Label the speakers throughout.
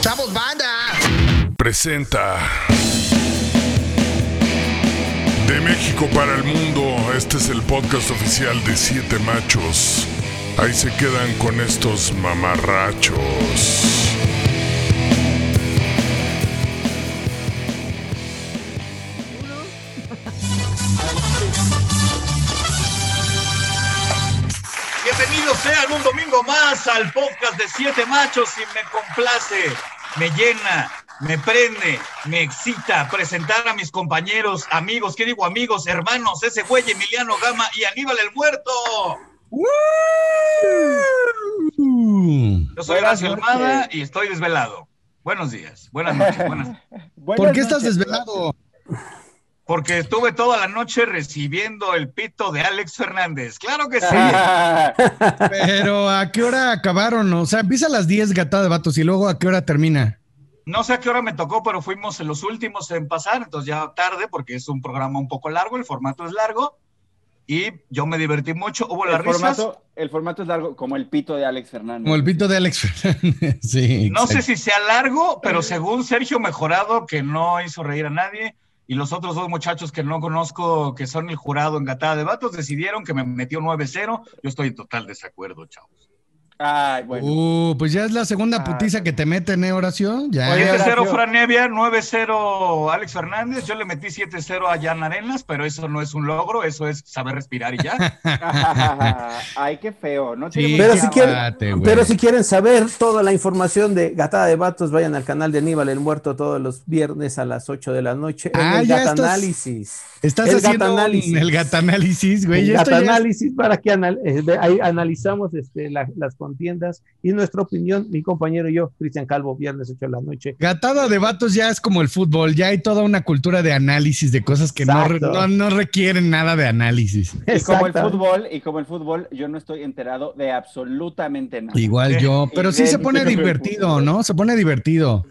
Speaker 1: ¡Chavos, banda!
Speaker 2: Presenta. De México para el mundo, este es el podcast oficial de Siete Machos. Ahí se quedan con estos mamarrachos.
Speaker 3: Sean un domingo más al podcast de Siete Machos y me complace, me llena, me prende, me excita presentar a mis compañeros, amigos, ¿qué digo amigos, hermanos? Ese güey Emiliano Gama y Aníbal el Muerto. Yo soy Horacio Almada y estoy desvelado. Buenos días, buenas noches, buenas.
Speaker 1: ¿Por qué estás desvelado?
Speaker 3: Porque estuve toda la noche recibiendo el pito de Alex Fernández. Claro que sí.
Speaker 1: Pero ¿a qué hora acabaron? O sea, empieza a las 10 gatada de vatos y luego ¿a qué hora termina?
Speaker 3: No sé a qué hora me tocó, pero fuimos los últimos en pasar, entonces ya tarde porque es un programa un poco largo, el formato es largo y yo me divertí mucho. Hubo las
Speaker 4: el
Speaker 3: risas.
Speaker 4: formato, el formato es largo, como el pito de Alex Fernández.
Speaker 1: Como el pito de Alex Fernández. Sí.
Speaker 3: No sé
Speaker 1: exacto.
Speaker 3: si sea largo, pero según Sergio Mejorado, que no hizo reír a nadie, y los otros dos muchachos que no conozco, que son el jurado en Gatada de Vatos, decidieron que me metió 9-0. Yo estoy en total desacuerdo, chavos.
Speaker 4: Ay, bueno.
Speaker 1: Uh, pues ya es la segunda
Speaker 4: Ah,
Speaker 1: putiza que te meten, ¿eh, Horacio? Ya.
Speaker 4: Oye,
Speaker 3: 7-0
Speaker 4: Horacio.
Speaker 3: Fran Nevia, 9-0 Alex Fernández. Yo le metí 7-0 a Jan Arenas, pero eso no es un logro, eso es saber respirar y ya.
Speaker 4: Ay, qué feo. No
Speaker 1: Sí,
Speaker 5: Pero si quieren-
Speaker 1: güey.
Speaker 5: Pero si quieren saber toda la información de Gatada de Vatos, vayan al canal de Aníbal el Muerto todos los viernes a las 8 de la noche en
Speaker 1: Ah,
Speaker 5: el
Speaker 1: ya
Speaker 5: Gata
Speaker 1: estás-
Speaker 5: Análisis.
Speaker 1: Estás
Speaker 5: el
Speaker 1: haciendo un-
Speaker 5: gatanálisis.
Speaker 1: el gatanálisis, güey.
Speaker 5: El
Speaker 1: Esto
Speaker 5: Gata
Speaker 1: ya es-
Speaker 5: Análisis para que anal- eh, ahí analizamos este, la- las contiendas y nuestra opinión, mi compañero y yo, Cristian Calvo, viernes 8 de la noche.
Speaker 1: Gatada de vatos ya es como el fútbol, ya hay toda una cultura de análisis de cosas que no, no, no requieren nada de análisis.
Speaker 4: Y como el fútbol, y como el fútbol, yo no estoy enterado de absolutamente nada.
Speaker 1: Igual yo, pero sí se pone divertido, ¿no? Se pone divertido.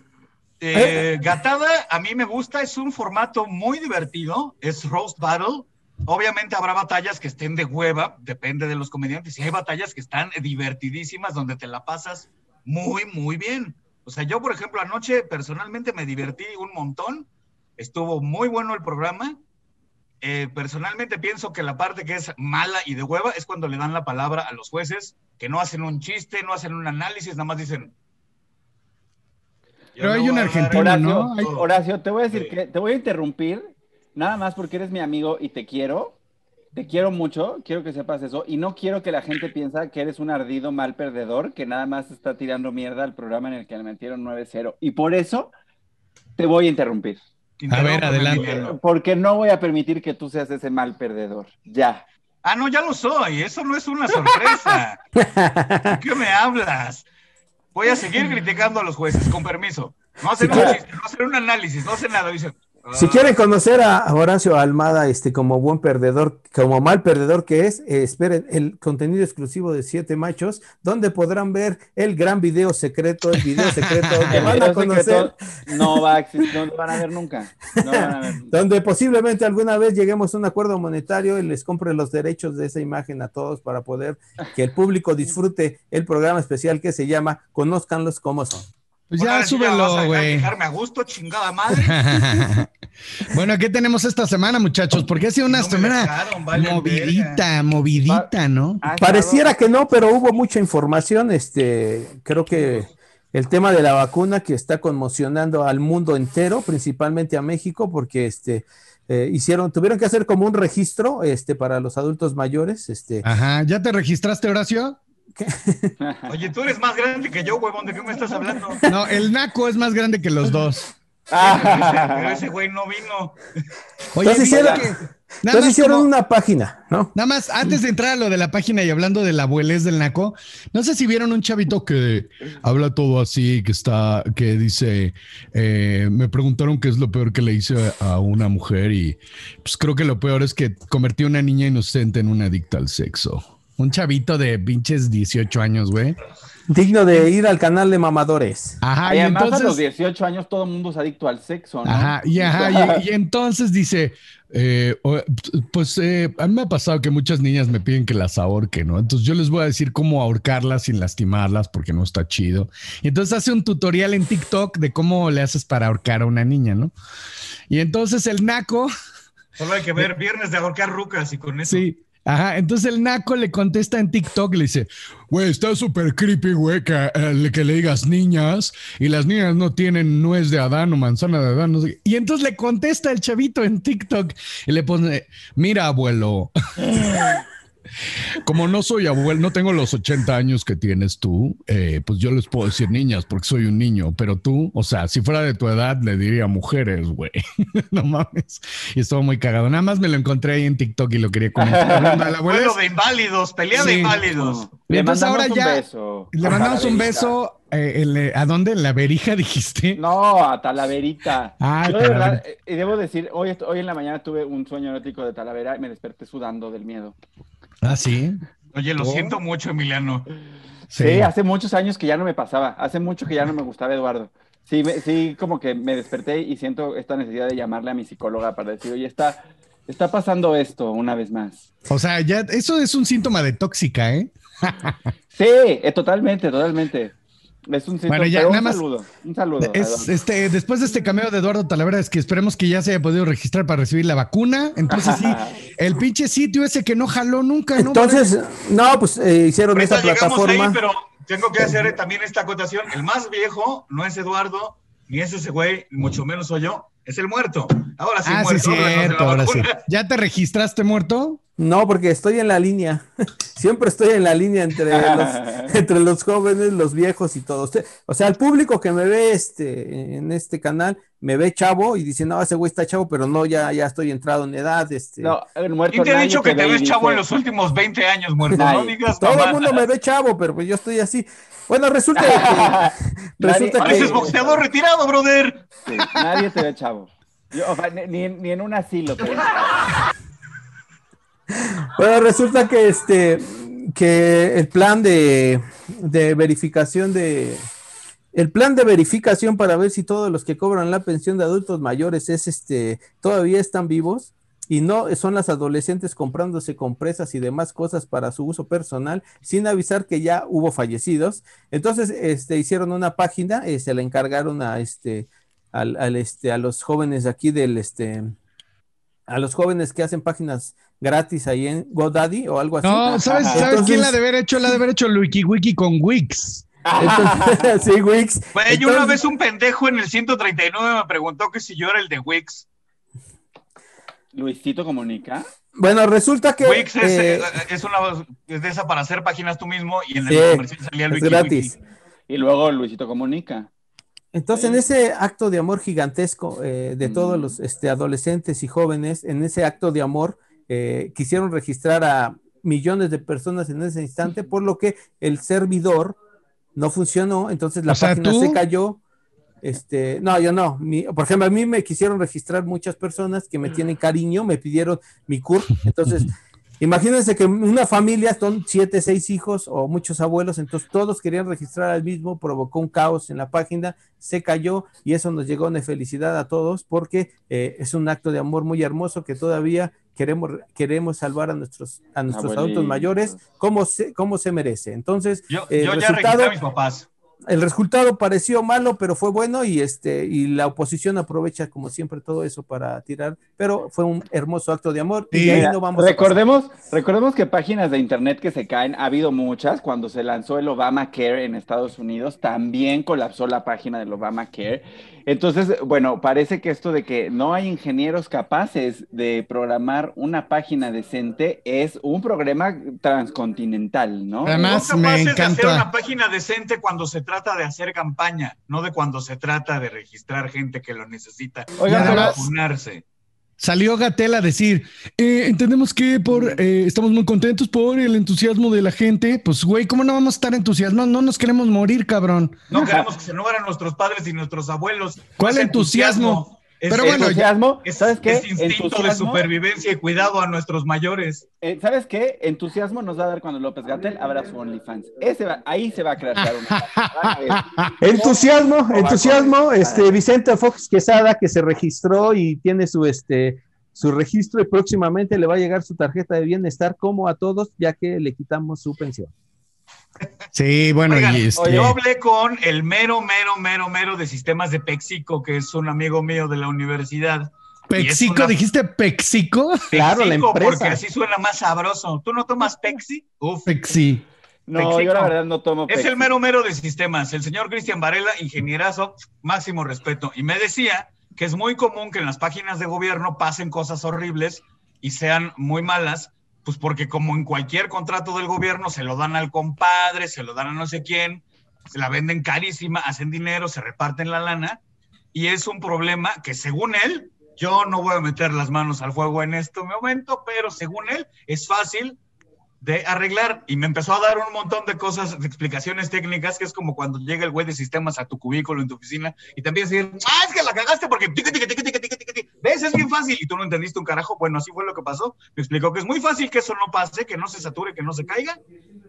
Speaker 3: Eh, Gatada, a mí me gusta, es un formato muy divertido, es roast battle. Obviamente habrá batallas que estén de hueva, depende de los comediantes, y hay batallas que están divertidísimas donde te la pasas muy, muy bien. O sea, yo, por ejemplo, anoche personalmente me divertí un montón, estuvo muy bueno el programa. Eh, personalmente pienso que la parte que es mala y de hueva es cuando le dan la palabra a los jueces, que no hacen un chiste, no hacen un análisis, nada más dicen.
Speaker 1: Pero
Speaker 3: "Yo
Speaker 1: hay un argentino,
Speaker 4: Horacio,
Speaker 1: ¿no? Hay-
Speaker 4: Horacio, te voy a decir
Speaker 3: Sí.
Speaker 4: que te voy a interrumpir, nada más porque eres mi amigo y te quiero. Te quiero mucho, quiero que sepas eso. Y no quiero que la gente piensa que eres un ardido mal perdedor que nada más está tirando mierda al programa en el que le metieron 9-0. Y por eso te voy a interrumpir.
Speaker 1: A ver, adelante.
Speaker 4: Porque no voy a permitir que tú seas ese mal perdedor. Ya.
Speaker 3: Ah, no, ya lo soy. Eso no es una sorpresa. ¿De qué me hablas? Voy a seguir criticando a los jueces, con permiso. No hacen
Speaker 5: Si
Speaker 3: un no hacen un análisis, no hacen nada. Dicen,
Speaker 5: Si
Speaker 3: "Ah,
Speaker 5: quieren conocer a Horacio Almada este, como buen perdedor, como mal perdedor que es, eh, esperen el contenido exclusivo de Siete Machos, donde podrán ver el gran video secreto, el video secreto,
Speaker 4: El
Speaker 5: van a conocer,
Speaker 4: no va a existir, no lo van a ver nunca. No van a ver.
Speaker 5: donde posiblemente alguna vez lleguemos a un acuerdo monetario y les compre los derechos de esa imagen a todos para poder que el público disfrute el programa especial que se llama Conózcanlos como son.
Speaker 1: Pues
Speaker 3: "Ahora
Speaker 1: ya súbelo, güey.
Speaker 3: dejarme a gusto, chingada madre.
Speaker 1: bueno, ¿qué tenemos esta semana, muchachos? Porque ha sido una
Speaker 3: No
Speaker 1: semana
Speaker 3: dejaron, vale
Speaker 1: movidita, movidita, ¿no?
Speaker 4: Ha
Speaker 5: Pareciera que no, pero hubo mucha información. Este, creo que el tema de la vacuna que está conmocionando al mundo entero, principalmente a México, porque este eh, hicieron, tuvieron que hacer como un registro este, para los adultos mayores. Este,
Speaker 1: Ajá, ¿ya te registraste, Horacio?
Speaker 3: Oye, tú eres más grande que yo, huevón, ¿de qué me estás hablando?
Speaker 1: No, el Naco es más grande que los dos.
Speaker 3: Pero ese güey no vino.
Speaker 1: Oye,
Speaker 5: Entonces hicieron-
Speaker 1: que nada
Speaker 5: entonces
Speaker 1: más
Speaker 5: hicieron
Speaker 1: como-
Speaker 5: una página, ¿no?
Speaker 1: Nada más, antes de entrar a lo de la página y hablando de la abuelez del Naco, no sé si vieron un chavito que habla todo así, que está, que dice, eh, me preguntaron qué es lo peor que le hice a una mujer y pues creo que lo peor es que convertí a una niña inocente en una adicta al sexo. Un chavito de pinches 18 años, güey.
Speaker 5: Digno de ir al canal de mamadores.
Speaker 1: Ajá,
Speaker 4: y
Speaker 1: y
Speaker 4: además a los
Speaker 1: entonces.
Speaker 4: 18 años todo el mundo es adicto al sexo, ¿no?
Speaker 1: Ajá, y, ajá, y, y entonces dice, eh, pues eh, a mí me ha pasado que muchas niñas me piden que las ahorque, ¿no? Entonces yo les voy a decir cómo ahorcarlas sin lastimarlas porque no está chido. Y entonces hace un tutorial en TikTok de cómo le haces para ahorcar a una niña, ¿no? Y entonces el naco,
Speaker 3: Solo hay que ver viernes de ahorcar rucas y con eso.
Speaker 1: sí, ajá, entonces el naco le contesta en TikTok, le dice, güey, está súper creepy, güey, que, eh, que le digas niñas y las niñas no tienen nuez de Adán o manzana de Adán. no sé qué". Y entonces le contesta el chavito en TikTok y le pone, mira, abuelo. Como no soy abuelo, no tengo los 80 años que tienes tú, eh, pues yo les puedo decir niñas porque soy un niño, pero tú, o sea, si fuera de tu edad, le diría mujeres, güey. no mames. Y estuvo muy cagado. Nada más me lo encontré ahí en TikTok y lo quería comentar. De la
Speaker 3: inválidos, pelea de inválidos.
Speaker 4: Le
Speaker 1: entonces
Speaker 4: mandamos
Speaker 1: ahora
Speaker 4: un
Speaker 1: ya
Speaker 4: beso.
Speaker 1: Le
Speaker 4: A
Speaker 1: mandamos un beso. eh, en- ¿A dónde? ¿En la verija dijiste?
Speaker 4: No, a Talaverita.
Speaker 1: Ah,
Speaker 4: Yo de verdad, eh, y debo decir, hoy, hoy en la mañana tuve un sueño erótico de Talavera y me desperté sudando del miedo.
Speaker 1: Ah, sí.
Speaker 3: Oye, lo
Speaker 1: Oh.
Speaker 3: siento mucho, Emiliano.
Speaker 4: Sí. hace muchos años que ya no me pasaba, hace mucho que ya no me gustaba Eduardo. Sí, me- sí, como que me desperté y siento esta necesidad de llamarle a mi psicóloga para decir, oye, está, está pasando esto una vez más.
Speaker 1: O sea, ya eso es un síntoma de tóxica, ¿eh?
Speaker 4: Sí, eh, totalmente, totalmente. Es un,
Speaker 1: Bueno, ya,
Speaker 4: pero un
Speaker 1: nada más-
Speaker 4: saludo, un saludo.
Speaker 1: Es, este, después de este cameo de Eduardo Talavera, es que esperemos que ya se haya podido registrar para recibir la vacuna. Entonces, sí, el pinche sitio ese que no jaló nunca, ¿no?
Speaker 5: Entonces, no, pues eh, hicieron
Speaker 3: llegamos
Speaker 5: plataforma.
Speaker 3: ahí, pero tengo que hacer también esta acotación. El más viejo no es Eduardo, ni es ese güey, mucho menos soy yo, es el muerto. Ahora sí,
Speaker 1: ah, sí,
Speaker 3: muerto. la
Speaker 1: cierto, ahora sí. ¿Ya te registraste muerto?
Speaker 5: No, porque estoy en la línea. Siempre estoy en la línea entre los, entre los jóvenes, los viejos y todos. O sea, el público que me ve este, en este canal me ve chavo y dice, no, ese güey está chavo, pero no, ya, ya estoy entrado en edad. Este.
Speaker 4: No, el muerto
Speaker 3: ¿Quién te ha dicho que te ves chavo
Speaker 4: dice-
Speaker 3: en los últimos 20 años, muerto? No digas
Speaker 5: Todo el mundo me ve chavo, pero pues yo estoy así. Bueno, resulta que, resulta
Speaker 3: Pareces
Speaker 5: que
Speaker 3: boxeador retirado, brother.
Speaker 4: Sí, nadie te ve chavo. Yo, o sea, ni, ni en- ni en un asilo ven.
Speaker 5: Bueno, resulta que este que el plan de, de verificación de el plan de verificación para ver si todos los que cobran la pensión de adultos mayores es este todavía están vivos y no son las adolescentes comprándose compresas y demás cosas para su uso personal sin avisar que ya hubo fallecidos. Entonces, este hicieron una página, eh, se la encargaron a este al, este a los jóvenes aquí del este a los jóvenes que hacen páginas gratis ahí en GoDaddy o algo así.
Speaker 1: No, ¿sabes, ¿sabes
Speaker 5: Entonces-
Speaker 1: quién la ha de haber hecho? La ha de haber hecho el WikiWiki con Wix.
Speaker 5: Entonces, sí, Wix.
Speaker 3: Güey, yo una
Speaker 5: Entonces-
Speaker 3: vez un pendejo en el 139 me preguntó que si yo era el de Wix.
Speaker 4: Luisito comunica.
Speaker 5: Bueno, resulta que
Speaker 3: Wix es,
Speaker 5: eh,
Speaker 3: eh, es una es de esa para hacer páginas tú mismo y en
Speaker 5: Sí,
Speaker 3: el comercial salía el
Speaker 5: es
Speaker 3: Wiki
Speaker 5: gratis.
Speaker 4: Y luego Luisito comunica.
Speaker 5: Entonces, en ese acto de amor gigantesco eh, de todos
Speaker 4: Mm.
Speaker 5: los este, adolescentes y jóvenes, en ese acto de amor, eh, quisieron registrar a millones de personas en ese instante, por lo que el servidor no funcionó, entonces la
Speaker 1: O sea,
Speaker 5: página
Speaker 1: ¿tú?
Speaker 5: se cayó. Este, no, yo no. Mi- por ejemplo, a mí me quisieron registrar muchas personas que me tienen cariño, me pidieron mi CUR. Entonces, imagínense que una familia son siete, seis hijos o muchos abuelos, entonces todos querían registrar al mismo, provocó un caos en la página, se cayó y eso nos llegó de felicidad a todos porque eh, es un acto de amor muy hermoso que todavía queremos, queremos salvar a nuestros, a nuestros adultos mayores como se, como se merece. Entonces,
Speaker 3: Yo, yo ya
Speaker 5: resultado-
Speaker 3: registré a mis papás.
Speaker 5: El resultado pareció malo, pero fue bueno y este y la oposición aprovecha como siempre todo eso para tirar, pero fue un hermoso acto de amor y
Speaker 1: Sí.
Speaker 5: ahí
Speaker 4: Mira,
Speaker 5: no vamos a pasar.
Speaker 4: recordemos, recordemos que páginas de internet que se caen, ha habido muchas. Cuando se lanzó el Obamacare en Estados Unidos, también colapsó la página del Obamacare. Entonces, bueno, parece que esto de que no hay ingenieros capaces de programar una página decente es un problema transcontinental, ¿no?
Speaker 1: Además, me
Speaker 3: capaces de hacer una página decente cuando se trata de hacer campaña, no de cuando se trata de registrar gente que lo necesita
Speaker 4: Oigan,
Speaker 3: para vacunarse.
Speaker 1: Salió Gatel a decir, eh, entendemos que por eh, estamos muy contentos por el entusiasmo de la gente. Pues, güey, ¿cómo no vamos a estar entusiasmados? No nos queremos morir, cabrón.
Speaker 3: No queremos que se mueran nuestros padres y nuestros abuelos.
Speaker 1: ¿Cuál entusiasmo?
Speaker 3: Es,
Speaker 1: Pero bueno,
Speaker 4: entusiasmo,
Speaker 3: es,
Speaker 4: ¿sabes qué?
Speaker 3: es instinto de supervivencia y cuidado a nuestros mayores.
Speaker 4: eh, ¿Sabes qué? Entusiasmo nos va a dar cuando López Gatel abra su OnlyFans. Ese va- ahí se va a una. Ver.
Speaker 5: Entusiasmo, entusiasmo, este Vicente Fox Quesada que se registró y tiene su este su registro y próximamente le va a llegar su tarjeta de bienestar como a todos, ya que le quitamos su pensión.
Speaker 1: Sí, bueno,
Speaker 3: Oigan,
Speaker 1: y este,
Speaker 3: Yo hablé con el mero, mero, mero, mero de sistemas de Pexico, que es un amigo mío de la universidad. es
Speaker 1: Pexico,
Speaker 3: una-
Speaker 1: dijiste Pexico.
Speaker 5: Claro, la
Speaker 3: Pexico,
Speaker 5: empresa.
Speaker 3: Porque así suena más sabroso. ¿Tú no tomas Pexi? Uf.
Speaker 1: Pexi.
Speaker 4: No,
Speaker 3: Pexico.
Speaker 4: yo la verdad no tomo
Speaker 3: Es
Speaker 4: Pepsi.
Speaker 3: el mero mero de sistemas. El señor Cristian Varela, ingenierazo, máximo respeto. Y me decía que es muy común que en las páginas de gobierno pasen cosas horribles y sean muy malas, pues porque como en cualquier contrato del gobierno se lo dan al compadre, se lo dan a no sé quién, se la venden carísima, hacen dinero, se reparten la lana. Y es un problema que según él, yo no voy a meter las manos al fuego en este momento, pero según él es fácil de arreglar y me empezó a dar un montón de cosas, de explicaciones técnicas, que es como cuando llega el güey de sistemas a tu cubículo en tu oficina y te empieza a decir, ah, es que la cagaste porque tica, tica, tica, tica, tica, tica, tica". ves, es bien fácil y tú no entendiste un carajo. Bueno, así fue lo que pasó. Me explicó que es muy fácil que eso no pase, que no se sature, que no se caiga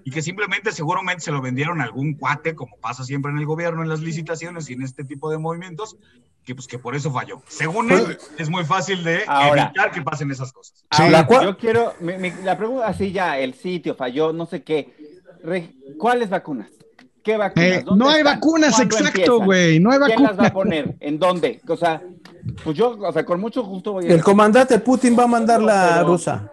Speaker 3: y que simplemente seguramente se lo vendieron a algún cuate, como pasa siempre en el gobierno, en las licitaciones y en este tipo de movimientos, que pues que por eso falló. Según él, es muy fácil de
Speaker 4: Ahora.
Speaker 3: evitar que pasen esas cosas.
Speaker 4: Ahora, yo quiero, mi- mi- la pregunta así ya, el sitio falló, no sé qué. Re- ¿Cuáles vacunas? ¿Qué vacunas?
Speaker 1: Eh,
Speaker 4: ¿Dónde
Speaker 1: no hay
Speaker 4: están?
Speaker 1: vacunas,
Speaker 4: ¿Cuándo
Speaker 1: exacto, güey. No hay
Speaker 4: ¿Quién las va a
Speaker 1: vacunas.
Speaker 4: poner? ¿En dónde? O sea, pues yo, o sea, con mucho gusto voy a
Speaker 5: El comandante Putin va a mandar la rusa.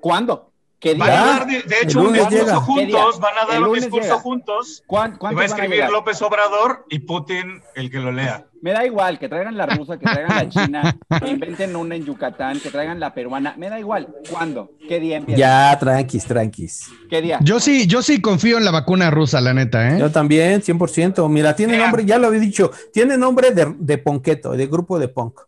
Speaker 4: ¿Cuándo? ¿Qué
Speaker 3: Van a dar, de, de hecho, un discurso
Speaker 5: llega.
Speaker 4: ¿Qué
Speaker 3: juntos, van a dar un discurso
Speaker 4: llega.
Speaker 3: juntos.
Speaker 4: ¿Cuán-
Speaker 3: que
Speaker 4: ¿Cuántos
Speaker 3: va a escribir? López Obrador y Putin el que lo lea.
Speaker 4: Me da igual, que traigan la rusa, que traigan la china, que inventen una en Yucatán, que traigan la peruana. Me da igual. ¿Cuándo? ¿Qué día empieza?
Speaker 5: Ya, tranquis, tranquis.
Speaker 4: ¿Qué día?
Speaker 1: Yo sí, yo sí confío en la vacuna rusa, la neta, ¿eh?
Speaker 5: Yo también, 100%. Mira, tiene nombre, ya lo había dicho, tiene nombre de, de ponqueto, de grupo de punk.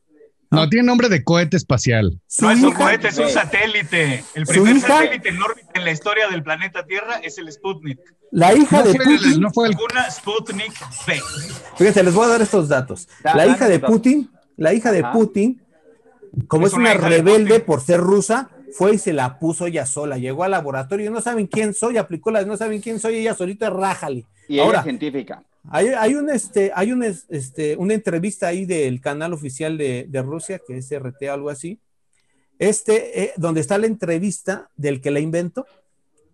Speaker 1: No, tiene nombre de cohete espacial.
Speaker 5: Su
Speaker 3: No es un cohete, es un satélite. El primer
Speaker 5: hija-
Speaker 3: satélite en órbita en la historia del planeta Tierra es el Sputnik.
Speaker 5: La hija
Speaker 1: No
Speaker 5: de
Speaker 1: fue, el,
Speaker 5: Putin,
Speaker 1: no fue el-
Speaker 3: Una Sputnik V.
Speaker 5: fíjense, les voy a dar estos datos.
Speaker 4: Da-
Speaker 5: La hija de. Putin, la hija de
Speaker 4: Ajá.
Speaker 5: Putin, como
Speaker 3: Es
Speaker 5: es, una, rebelde por ser rusa, fue y se la puso ella sola. Llegó al laboratorio, no saben quién soy, aplicó la no saben quién soy, ella solita rájale.
Speaker 4: Y ella
Speaker 5: Ahora,
Speaker 4: es científica.
Speaker 5: Hay, hay un este, hay un es- este, una entrevista ahí del canal oficial de, de Rusia, que es RT, algo así. Este, eh, donde está la entrevista del que la inventó.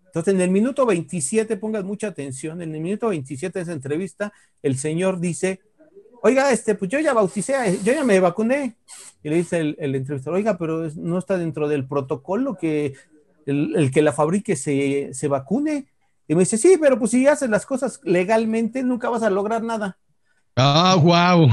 Speaker 5: Entonces, en el minuto 27, pongan mucha atención, en el minuto 27 de esa entrevista, el señor dice, oiga, este, pues yo ya bauticé, yo ya me vacuné. Y le dice el, el entrevistador, oiga, pero no está dentro del protocolo que el, el que la fabrique se, se vacune. Y me dice, sí, pero pues si haces las cosas legalmente, nunca vas a lograr nada.
Speaker 1: Ah, wow.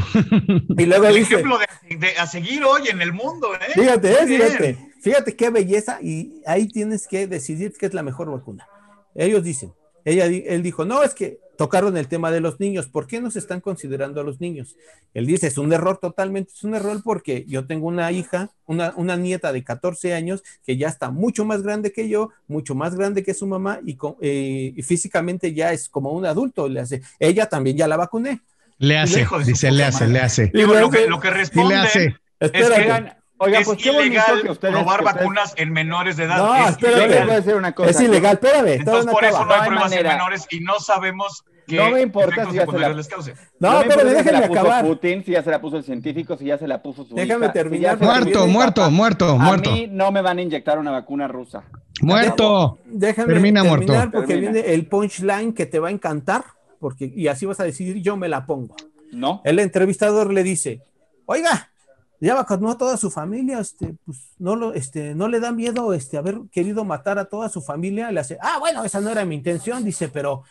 Speaker 5: Y luego
Speaker 3: El
Speaker 5: dice,
Speaker 3: ejemplo de, de- a seguir hoy en el mundo, ¿eh?
Speaker 5: fíjate, eh, fíjate, fíjate qué belleza, y ahí tienes que decidir qué es la mejor vacuna. Ellos dicen, ella, di- él dijo, no, es que tocaron el tema de los niños, ¿por qué no se están considerando a los niños? Él dice, es un error totalmente, es un error porque yo tengo una hija, una, una nieta de 14 años que ya está mucho más grande que yo, mucho más grande que su mamá y, eh, y físicamente ya es como un adulto, le hace, ella también ya la vacuné.
Speaker 1: Le hace, dice, le hace,
Speaker 3: madre.
Speaker 1: le hace.
Speaker 3: Digo,
Speaker 5: Y
Speaker 3: lo que, lo que
Speaker 1: hace.
Speaker 5: Espérate.
Speaker 3: que
Speaker 4: oigan,
Speaker 3: es
Speaker 4: pues
Speaker 3: ilegal
Speaker 4: que ustedes.
Speaker 3: robar
Speaker 4: que ustedes-
Speaker 3: vacunas en menores de edad.
Speaker 5: No,
Speaker 3: es
Speaker 5: espérate.
Speaker 4: Les voy a
Speaker 3: ilegal.
Speaker 4: decir una cosa.
Speaker 5: Es ilegal, espérame,
Speaker 3: Entonces,
Speaker 5: no
Speaker 3: por eso no hay
Speaker 4: No hay
Speaker 3: pruebas
Speaker 4: manera.
Speaker 3: en menores y no sabemos qué
Speaker 4: No me importa
Speaker 3: efectos
Speaker 4: si ya se
Speaker 3: secundarios
Speaker 4: la-
Speaker 3: les cause.
Speaker 5: No,
Speaker 4: me
Speaker 5: pero
Speaker 4: si
Speaker 5: déjenme acabar.
Speaker 4: Putin, si ya se la puso el científico, si ya se la puso su
Speaker 5: Déjame
Speaker 4: hija, si
Speaker 5: terminar,
Speaker 4: la
Speaker 1: Muerto, muerto,
Speaker 4: papá.
Speaker 1: muerto,
Speaker 4: A
Speaker 1: muerto.
Speaker 4: mí no me van a inyectar una vacuna rusa.
Speaker 1: Muerto.
Speaker 5: Déjame
Speaker 1: Termina
Speaker 5: terminar
Speaker 1: muerto.
Speaker 5: porque
Speaker 4: Termina.
Speaker 5: viene el punchline que te va a encantar, porque y así vas a decidir, yo me la pongo.
Speaker 4: ¿No?
Speaker 5: El entrevistador le dice, oiga, ya vacunó a toda su familia, este, pues no lo, este, no le da miedo este, haber querido matar a toda su familia. Le hace, ah, bueno, esa no era mi intención, dice, pero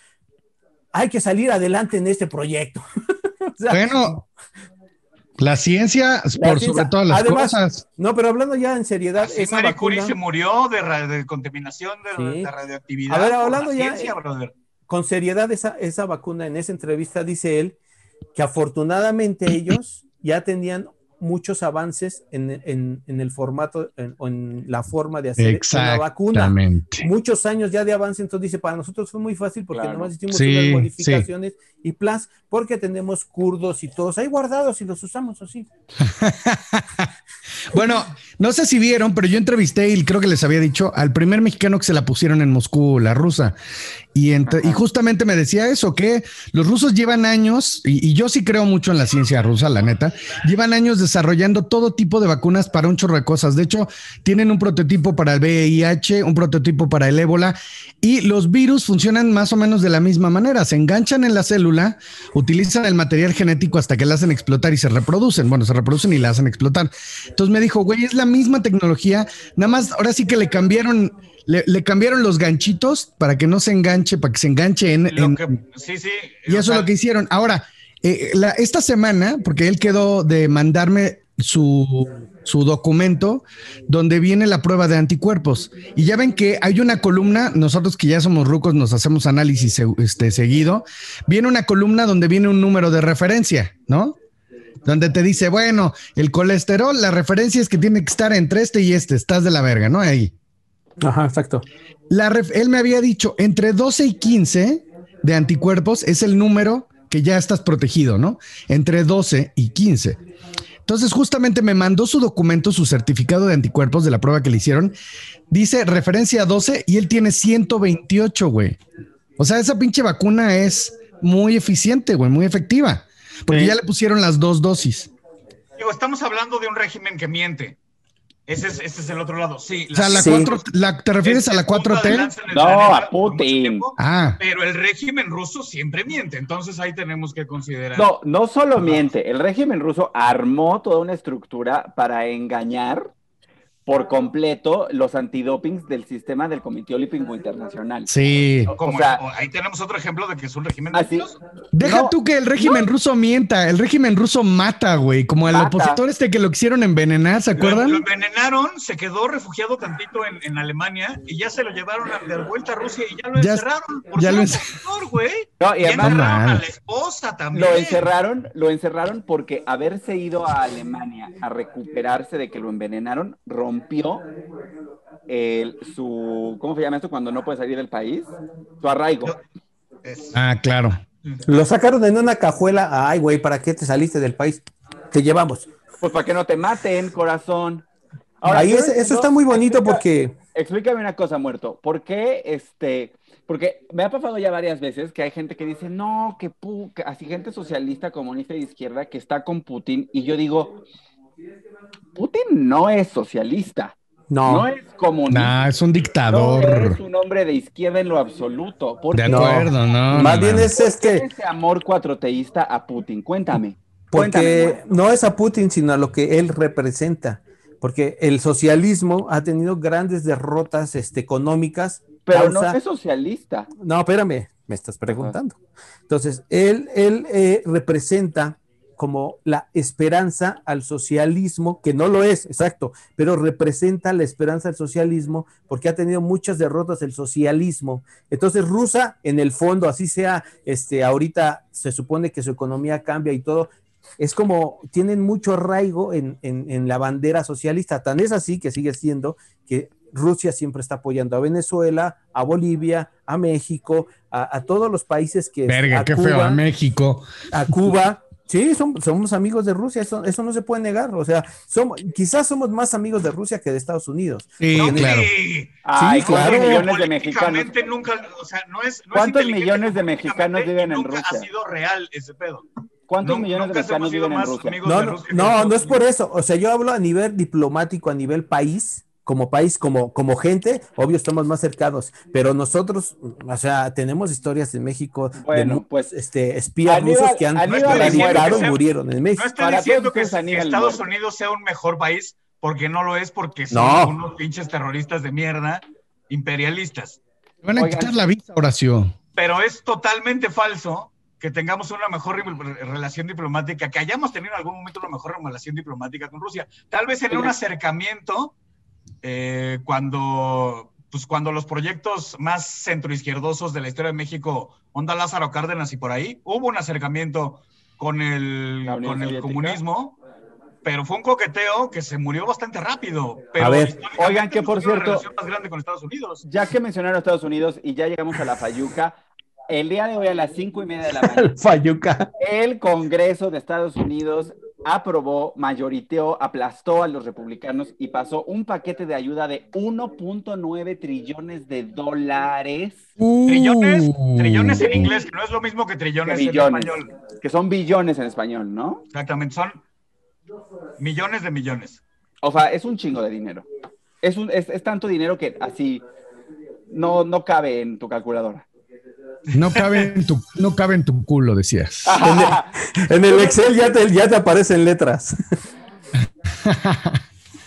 Speaker 5: hay que salir adelante en este proyecto. O sea,
Speaker 1: Bueno, la ciencia por
Speaker 5: ciencia.
Speaker 1: sobre todas las
Speaker 5: Además,
Speaker 1: cosas.
Speaker 5: No, pero hablando ya en seriedad,
Speaker 3: Así
Speaker 5: esa
Speaker 3: Marie Curie
Speaker 5: vacuna-
Speaker 3: se murió de, ra- de contaminación de,
Speaker 5: Sí.
Speaker 3: de radioactividad.
Speaker 5: A ver,
Speaker 3: por
Speaker 5: hablando
Speaker 3: la
Speaker 5: ya-
Speaker 3: ciencia, brother.
Speaker 5: con seriedad esa, esa vacuna en esa entrevista dice él que afortunadamente ellos ya tenían muchos avances en, en- en el formato o en la forma de hacer una vacuna. Muchos años ya de avance, entonces dice, para nosotros fue muy fácil porque
Speaker 4: Claro.
Speaker 5: nomás hicimos
Speaker 1: Sí,
Speaker 5: unas modificaciones y plus, porque tenemos kurdos y todos ahí guardados y los usamos así.
Speaker 1: Bueno, no sé si vieron, pero yo entrevisté y creo que les había dicho al primer mexicano que se la pusieron en Moscú, la rusa. Y, entre- y justamente me decía eso, que los rusos llevan años, y, y yo sí creo mucho en la ciencia rusa, la neta, llevan años desarrollando todo tipo de vacunas para un chorro de cosas. De hecho, tienen un prototipo para el VIH, un prototipo para el ébola, y los virus funcionan más o menos de la misma manera. Se enganchan en la célula, utilizan el material genético hasta que la hacen explotar y se reproducen. Bueno, se reproducen y la hacen explotar. Entonces me dijo, güey, es la misma tecnología, nada más ahora sí que le cambiaron, le, le cambiaron los ganchitos para que no se enganche, para que se enganche en...
Speaker 3: Lo
Speaker 1: en-
Speaker 3: que- sí, sí.
Speaker 1: y eso es lo que hicieron. Ahora, eh, la- esta semana, porque él quedó de mandarme su, su documento donde viene la prueba de anticuerpos. Y ya ven que hay una columna, nosotros que ya somos rucos nos hacemos análisis este, seguido, viene una columna donde viene un número de referencia, ¿no? Donde te dice, bueno, el colesterol, la referencia es que tiene que estar entre este y este, estás de la verga, ¿no? Ahí.
Speaker 5: Ajá, exacto.
Speaker 1: La ref- él me había dicho entre 12 y 15 de anticuerpos es el número que ya estás protegido, ¿no? Entre 12 y 15. Entonces, justamente me mandó su documento, su certificado de anticuerpos de la prueba que le hicieron. Dice referencia 12 y él tiene 128, güey. O sea, esa pinche vacuna es muy eficiente, güey, muy efectiva. Porque
Speaker 4: Sí.
Speaker 1: ya le pusieron las dos dosis.
Speaker 3: Digo, estamos hablando de un régimen que miente. Ese es, ese es el otro lado. Sí.
Speaker 1: O sea, la
Speaker 5: Sí.
Speaker 1: 4, la, ¿te refieres
Speaker 3: es
Speaker 1: a la
Speaker 3: el punta de
Speaker 1: 4T?
Speaker 3: lanza en el
Speaker 4: No, a Putin.
Speaker 3: tiempo,
Speaker 1: Ah,
Speaker 3: Pero el régimen ruso siempre miente. Entonces ahí tenemos que considerar.
Speaker 4: No, no solo miente, el régimen ruso armó toda una estructura para engañar por completo los antidopings del sistema del Comité Olímpico Internacional.
Speaker 1: sí.
Speaker 4: O sea-
Speaker 3: ahí tenemos otro ejemplo de que es un régimen
Speaker 4: Así-.
Speaker 1: Deja
Speaker 4: No,
Speaker 1: tú que el régimen ruso mienta, el régimen ruso mata, güey, como el
Speaker 4: Mata.
Speaker 1: opositor este que lo quisieron envenenar, ¿se
Speaker 3: Lo,
Speaker 1: acuerdan?
Speaker 3: lo envenenaron, se quedó refugiado tantito en, en Alemania y ya se lo llevaron a- de vuelta a Rusia y ya lo
Speaker 1: Ya-
Speaker 3: encerraron por
Speaker 1: ya
Speaker 3: ser
Speaker 1: lo
Speaker 3: opositor, güey.
Speaker 4: No, y
Speaker 3: Ya
Speaker 4: además
Speaker 3: encerraron a la esposa también.
Speaker 4: lo encerraron, lo encerraron porque haberse ido a Alemania a recuperarse de que lo envenenaron rompió el, su, ¿cómo se llama esto cuando no puede salir del país? Su arraigo.
Speaker 1: Ah, claro.
Speaker 5: Lo sacaron en una cajuela. Ay, güey, ¿para qué te saliste del país? Te llevamos.
Speaker 4: Pues para que no te maten, corazón. Ahora,
Speaker 5: Ahí es- eso está muy bonito
Speaker 4: explica-
Speaker 5: porque
Speaker 4: Explícame una cosa, muerto. ¿Por qué este.? Porque me ha pasado ya varias veces que hay gente que dice, no, que, pu- que así gente socialista, comunista y de izquierda que está con Putin. Y yo digo, Putin no es socialista, no,
Speaker 5: no.
Speaker 4: es comunista.
Speaker 1: Nah, es un
Speaker 4: No
Speaker 1: dictador.
Speaker 4: es un hombre de izquierda en lo absoluto. ¿Por
Speaker 1: De?
Speaker 5: No.
Speaker 1: acuerdo, no.
Speaker 5: Más
Speaker 1: no,
Speaker 5: bien
Speaker 1: no.
Speaker 5: es
Speaker 4: ¿Por qué
Speaker 5: este,
Speaker 4: ese amor cuatroteísta a Putin? Cuéntame. Cuéntame,
Speaker 5: porque
Speaker 4: muerto.
Speaker 5: no es a Putin, sino a lo que él representa. Porque el socialismo ha tenido grandes derrotas este, económicas.
Speaker 4: Pero no es socialista.
Speaker 5: No, espérame, me estás preguntando. Entonces, él, él eh, representa como la esperanza al socialismo, que no lo es, exacto, pero representa la esperanza al socialismo porque ha tenido muchas derrotas el socialismo. Entonces, Rusia, en el fondo, así sea, este, ahorita se supone que su economía cambia y todo, es como tienen mucho arraigo en, en- en la bandera socialista. Tan es así que sigue siendo que Rusia siempre está apoyando a Venezuela, a Bolivia, a México, a, a todos los países que...
Speaker 1: Verga,
Speaker 5: a
Speaker 1: qué
Speaker 5: Cuba,
Speaker 1: feo, a México.
Speaker 5: a Cuba. Sí, som- somos amigos de Rusia, eso, eso no se puede negar. O sea, somos, quizás somos más amigos de Rusia que de Estados Unidos.
Speaker 1: Sí,
Speaker 3: No,
Speaker 1: claro.
Speaker 3: sí.
Speaker 4: Ay,
Speaker 5: Sí,
Speaker 4: ¿cuántos
Speaker 5: claro.
Speaker 4: millones de mexicanos?
Speaker 3: Nunca, o sea, no es, no
Speaker 4: ¿Cuántos millones de mexicanos viven en
Speaker 3: nunca
Speaker 4: Rusia?
Speaker 3: ha sido real ese pedo.
Speaker 4: ¿Cuántos millones de mexicanos viven en Rusia?
Speaker 5: No, no, es por eso. O sea, yo hablo a nivel diplomático, a nivel país, como país, como, como gente, obvio estamos más cercanos, pero nosotros, o sea, tenemos historias en México
Speaker 4: Bueno,
Speaker 5: de
Speaker 4: pues,
Speaker 5: este, espías
Speaker 4: Aníbal-
Speaker 5: rusos que han radicado murieron en
Speaker 3: No
Speaker 5: México.
Speaker 3: estoy
Speaker 4: Para
Speaker 3: diciendo que,
Speaker 4: Aníbal
Speaker 3: Estados. Unidos sea un mejor país, porque no lo es, porque son
Speaker 5: No.
Speaker 3: unos pinches terroristas de mierda imperialistas.
Speaker 1: Van a
Speaker 4: Oigan.
Speaker 1: quitar la visa, Horacio.
Speaker 3: Pero es totalmente falso que tengamos una mejor re- relación diplomática, que hayamos tenido en algún momento una mejor relación diplomática con Rusia. Tal vez en un acercamiento, eh, cuando, pues cuando los proyectos más centroizquierdosos de la historia de México, Onda Lázaro Cárdenas y por ahí, hubo un acercamiento con el, con comunismo, pero fue un coqueteo que se murió bastante rápido. Pero
Speaker 5: A ver,
Speaker 4: oigan, que por cierto-
Speaker 3: relación más grande con Estados Unidos.
Speaker 4: Ya que mencionaron Estados Unidos y ya llegamos a la Fayuca, el día de hoy a las cinco y media de la mañana,
Speaker 5: Fayuca.
Speaker 4: el Congreso de Estados Unidos aprobó, mayoriteó, aplastó a los republicanos y pasó un paquete de ayuda de 1.9 trillones de dólares,
Speaker 3: Trillones,
Speaker 1: Uh.
Speaker 3: trillones en inglés, que no es lo mismo que
Speaker 4: que
Speaker 3: trillones en
Speaker 4: billones,
Speaker 3: español.
Speaker 4: que son billones en español, ¿no?
Speaker 3: Exactamente, son millones de millones.
Speaker 4: O sea, es un chingo de dinero. Es, un, es, es tanto dinero que así no, no cabe en tu calculadora.
Speaker 1: No cabe en tu, no cabe en tu culo, decías.
Speaker 5: En el Excel ya te, ya te aparecen letras.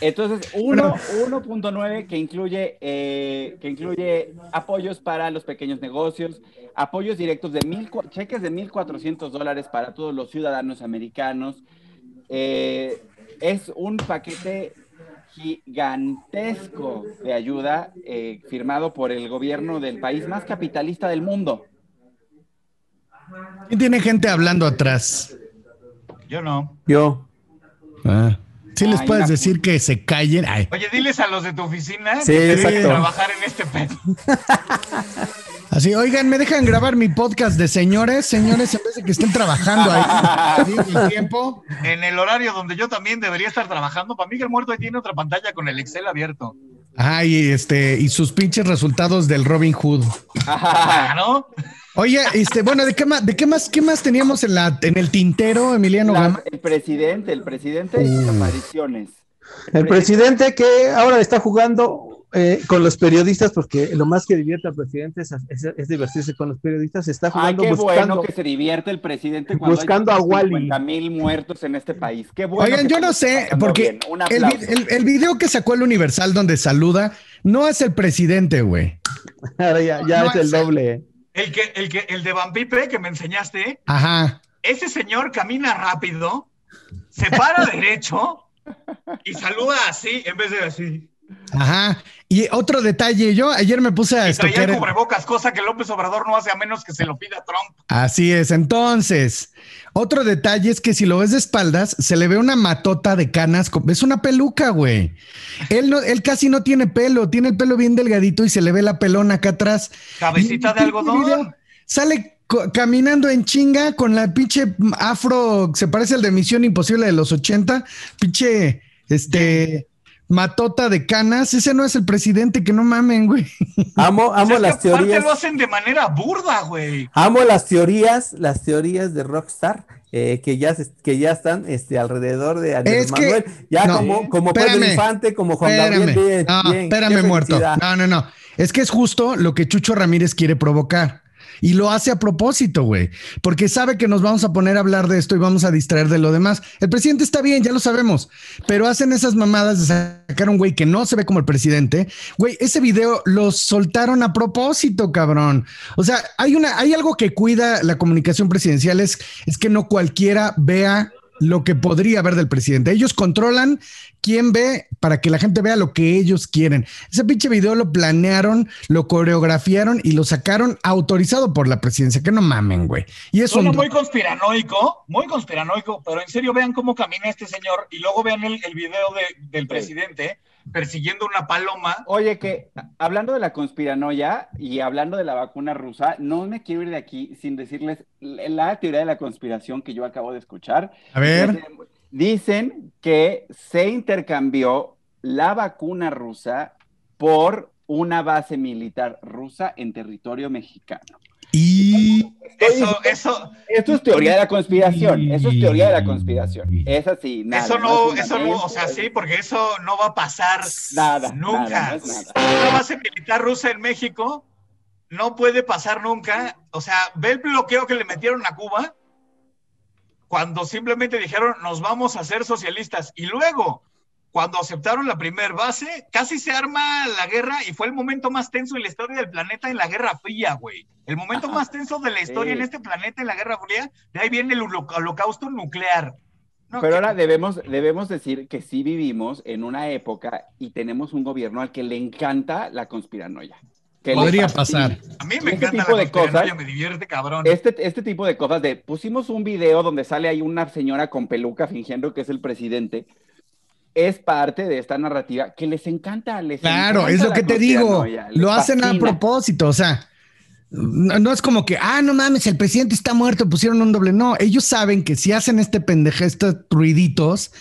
Speaker 4: Entonces, uno- 1.9 que incluye, eh, que incluye apoyos para los pequeños negocios, apoyos directos de mil, cheques de 1.400 dólares para todos los ciudadanos americanos. Eh, es un paquete gigantesco de ayuda eh, firmado por el gobierno del país más capitalista del mundo.
Speaker 1: ¿Quién tiene gente hablando atrás?
Speaker 3: Yo no.
Speaker 5: Yo.
Speaker 1: Ah. Sí les
Speaker 4: Ay,
Speaker 1: puedes
Speaker 4: una-
Speaker 1: decir que se callen. Ay.
Speaker 3: Oye, diles a los de tu oficina
Speaker 5: Sí,
Speaker 3: que
Speaker 5: exacto.
Speaker 3: trabajar en este pedo.
Speaker 1: Así, oigan, me dejan grabar mi podcast de señores, señores, en vez de que estén trabajando ahí. El tiempo.
Speaker 3: En el horario donde yo también debería estar trabajando. Para mí que el muerto ahí tiene otra pantalla con el Excel abierto.
Speaker 1: Ajá, y este, y sus pinches resultados del Robin Hood.
Speaker 3: Claro.
Speaker 1: Oye, este, bueno, ¿de qué más, de qué más, qué más teníamos en la, en el tintero, Emiliano
Speaker 4: La-
Speaker 1: Gama?
Speaker 4: el presidente, el presidente y sus apariciones.
Speaker 5: El presidente que ahora está jugando eh, con los periodistas, porque lo más que divierte al presidente es, es- es divertirse con los periodistas. Está
Speaker 4: Ay,
Speaker 5: jugando
Speaker 4: qué
Speaker 5: buscando.
Speaker 4: bueno que se divierte el presidente cuando
Speaker 5: Buscando a Wally.
Speaker 4: mil muertos en este país. Qué bueno.
Speaker 1: Oigan,
Speaker 4: que
Speaker 1: yo no sé, porque el, el- el video que sacó el Universal donde saluda no es el presidente, güey.
Speaker 5: Ahora ya, ya
Speaker 1: No
Speaker 5: es el doble.
Speaker 3: El que, el que, el de Vampipe que me enseñaste,
Speaker 1: Ajá.
Speaker 3: ese señor camina rápido, se para derecho y saluda así en vez de así.
Speaker 1: Ajá. Y otro detalle, yo ayer me puse a
Speaker 3: Y traía
Speaker 1: estoquear.
Speaker 3: el cubrebocas, cosa que López Obrador no hace a menos que se lo pida Trump.
Speaker 1: Así es. Entonces, otro detalle es que si lo ves de espaldas, se le ve una matota de canas. Es una peluca, güey. Él, no, él casi no tiene pelo, tiene el pelo bien delgadito y se le ve la pelona acá atrás.
Speaker 3: Cabecita
Speaker 1: Y-
Speaker 3: de algodón.
Speaker 1: video, Sale caminando en chinga con la pinche afro, se parece al de Misión Imposible de los 80, pinche, este, matota de canas. Ese no es el presidente, que no mamen, güey.
Speaker 5: Amo,
Speaker 3: O sea,
Speaker 5: amo
Speaker 3: que
Speaker 5: las
Speaker 3: aparte
Speaker 5: teorías.
Speaker 3: lo hacen de manera burda, güey.
Speaker 5: Amo las teorías, las teorías de Rockstar. eh, que ya se- que ya están este, alrededor de Andrés
Speaker 1: Es que-
Speaker 5: Manuel, ya
Speaker 1: no,
Speaker 5: como, como Pedro Infante, como Juan
Speaker 1: Espérame,
Speaker 5: Gabriel, bien,
Speaker 1: no,
Speaker 5: bien,
Speaker 1: espérame, muerto. No, no, no. Es que es justo lo que Chucho Ramírez quiere provocar. Y lo hace a propósito, güey, porque sabe que nos vamos a poner a hablar de esto y vamos a distraer de lo demás. El presidente está bien, ya lo sabemos, pero hacen esas mamadas de sacar un güey que no se ve como el presidente. Güey, ese video lo soltaron a propósito, cabrón. O sea, hay una, hay algo que cuida la comunicación presidencial es, es que no cualquiera vea lo que podría ver del presidente. Ellos controlan quién ve para que la gente vea lo que ellos quieren. Ese pinche video lo planearon, lo coreografiaron y lo sacaron autorizado por la presidencia. Que no mamen, güey. Y es
Speaker 3: Suena
Speaker 1: un...
Speaker 3: muy conspiranoico, muy conspiranoico, pero en serio vean cómo camina este señor y luego vean el, el video de- del presidente persiguiendo una paloma.
Speaker 4: Oye, que hablando de la conspiranoia y hablando de la vacuna rusa, no me quiero ir de aquí sin decirles la la teoría de la conspiración que yo acabo de escuchar.
Speaker 1: A ver.
Speaker 4: Dicen que se intercambió la vacuna rusa por una base militar rusa en territorio mexicano.
Speaker 1: Y...
Speaker 3: Eso, eso,
Speaker 4: Esto es teoría de la conspiración. Eso es teoría de la conspiración. Es así, nada.
Speaker 3: eso no,
Speaker 4: es
Speaker 3: eso no, o sea,
Speaker 4: es-
Speaker 3: sí, porque eso no va a pasar
Speaker 4: Nada.
Speaker 3: nunca.
Speaker 4: nada, no nada.
Speaker 3: Una base militar rusa en México no puede pasar nunca. O sea, ve el bloqueo que le metieron a Cuba cuando simplemente dijeron nos vamos a hacer socialistas y luego cuando aceptaron la primer base, casi se arma la guerra y fue el momento más tenso en la historia del planeta en la Guerra Fría, güey. El momento
Speaker 4: Ajá.
Speaker 3: más tenso de la historia
Speaker 4: Sí.
Speaker 3: en este planeta en la Guerra Fría, de ahí viene el holo- holocausto nuclear. No,
Speaker 4: Pero
Speaker 3: que-
Speaker 4: ahora debemos, debemos decir que sí vivimos en una época y tenemos un gobierno al que le encanta la conspiranoia. que
Speaker 1: Podría pasar.
Speaker 3: A mí me
Speaker 4: Este
Speaker 3: encanta
Speaker 4: tipo
Speaker 3: la
Speaker 4: de
Speaker 3: conspiranoia,
Speaker 4: cosas-
Speaker 3: me divierte cabrón.
Speaker 4: Este, este tipo de cosas de pusimos un video donde sale ahí una señora con peluca fingiendo que es el presidente. Es parte de esta narrativa que les encanta. Les
Speaker 1: Claro,
Speaker 4: encanta
Speaker 1: es lo que te digo. Lo hacen a propósito, o sea, no, no es como que, ah, no mames, el presidente está muerto, pusieron un doble. No, ellos saben que si hacen este pendeje, estos ruiditos,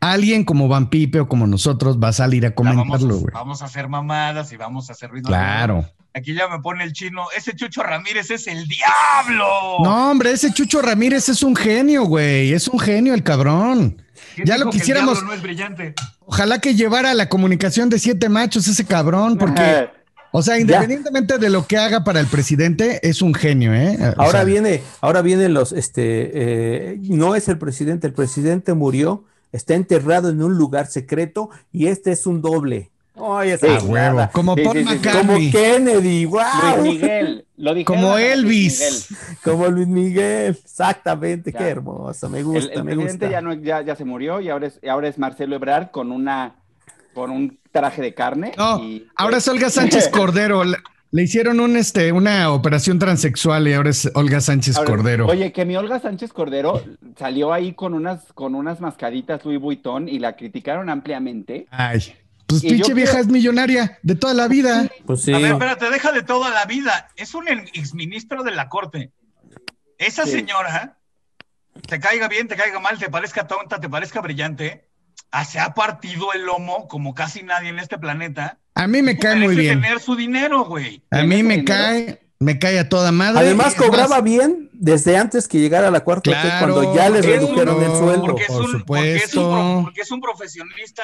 Speaker 1: alguien como Van Pipe o como nosotros va a salir a
Speaker 3: vamos,
Speaker 1: comentarlo, güey.
Speaker 3: vamos a hacer mamadas y vamos a hacer ruido.
Speaker 1: Claro.
Speaker 3: Aquí ya me pone el chino. Ese Chucho Ramírez es el diablo.
Speaker 1: No, hombre, ese Chucho Ramírez es un genio, güey. Es un genio el cabrón.
Speaker 3: ¿Quién
Speaker 1: ya lo quisiéramos.
Speaker 3: diablo no es brillante.
Speaker 1: Ojalá que llevara la comunicación de siete machos ese cabrón, porque, o sea, independientemente de lo que haga para el presidente, es un genio, ¿eh? O
Speaker 5: Ahora
Speaker 1: sea,
Speaker 5: viene, ahora vienen los, este, eh, no es el presidente, el presidente murió, está enterrado en un lugar secreto y este es un doble. Ay, esa
Speaker 1: huevo, como
Speaker 4: Sí,
Speaker 1: Paul
Speaker 4: sí, sí, sí.
Speaker 5: Como Kennedy, wow.
Speaker 4: Luis Miguel. Lo
Speaker 1: como Elvis.
Speaker 4: Miguel.
Speaker 5: Como Luis Miguel, exactamente,
Speaker 4: Ya.
Speaker 5: qué hermoso, me
Speaker 4: El,
Speaker 5: gusta,
Speaker 4: el
Speaker 5: me
Speaker 4: presidente
Speaker 5: gusta.
Speaker 4: ya, no, ya, ya se murió y ahora es, ahora es Marcelo Ebrard con una con un traje de carne.
Speaker 1: No,
Speaker 4: y-
Speaker 1: ahora es Olga Sánchez Cordero. Le, le hicieron un, este, una operación transexual y ahora es Olga Sánchez
Speaker 4: Ahora,
Speaker 1: Cordero.
Speaker 4: Oye, que mi Olga Sánchez Cordero salió ahí con unas, con unas mascaditas Louis Vuitton y la criticaron ampliamente.
Speaker 1: Ay, pues
Speaker 4: Y
Speaker 1: pinche vieja
Speaker 4: creo-
Speaker 1: es millonaria de toda la vida.
Speaker 5: Pues sí.
Speaker 3: A ver, espérate, deja de toda la vida. Es un exministro de la corte. Esa
Speaker 4: Sí.
Speaker 3: señora, te caiga bien, te caiga mal, te parezca tonta, te parezca brillante, ah, se ha partido el lomo como casi nadie en este planeta.
Speaker 1: A mí me cae muy bien.
Speaker 3: tener su dinero, güey.
Speaker 1: A
Speaker 4: ¿Tiene
Speaker 1: mí me
Speaker 4: dinero?
Speaker 1: cae, me cae a toda madre.
Speaker 5: Además cobraba bien desde antes que llegara a la cuarta
Speaker 1: Claro,
Speaker 5: cuando ya les redujeron el sueldo.
Speaker 3: Porque es,
Speaker 1: por
Speaker 3: un, porque, es un,
Speaker 1: supuesto.
Speaker 3: porque es un profesionista,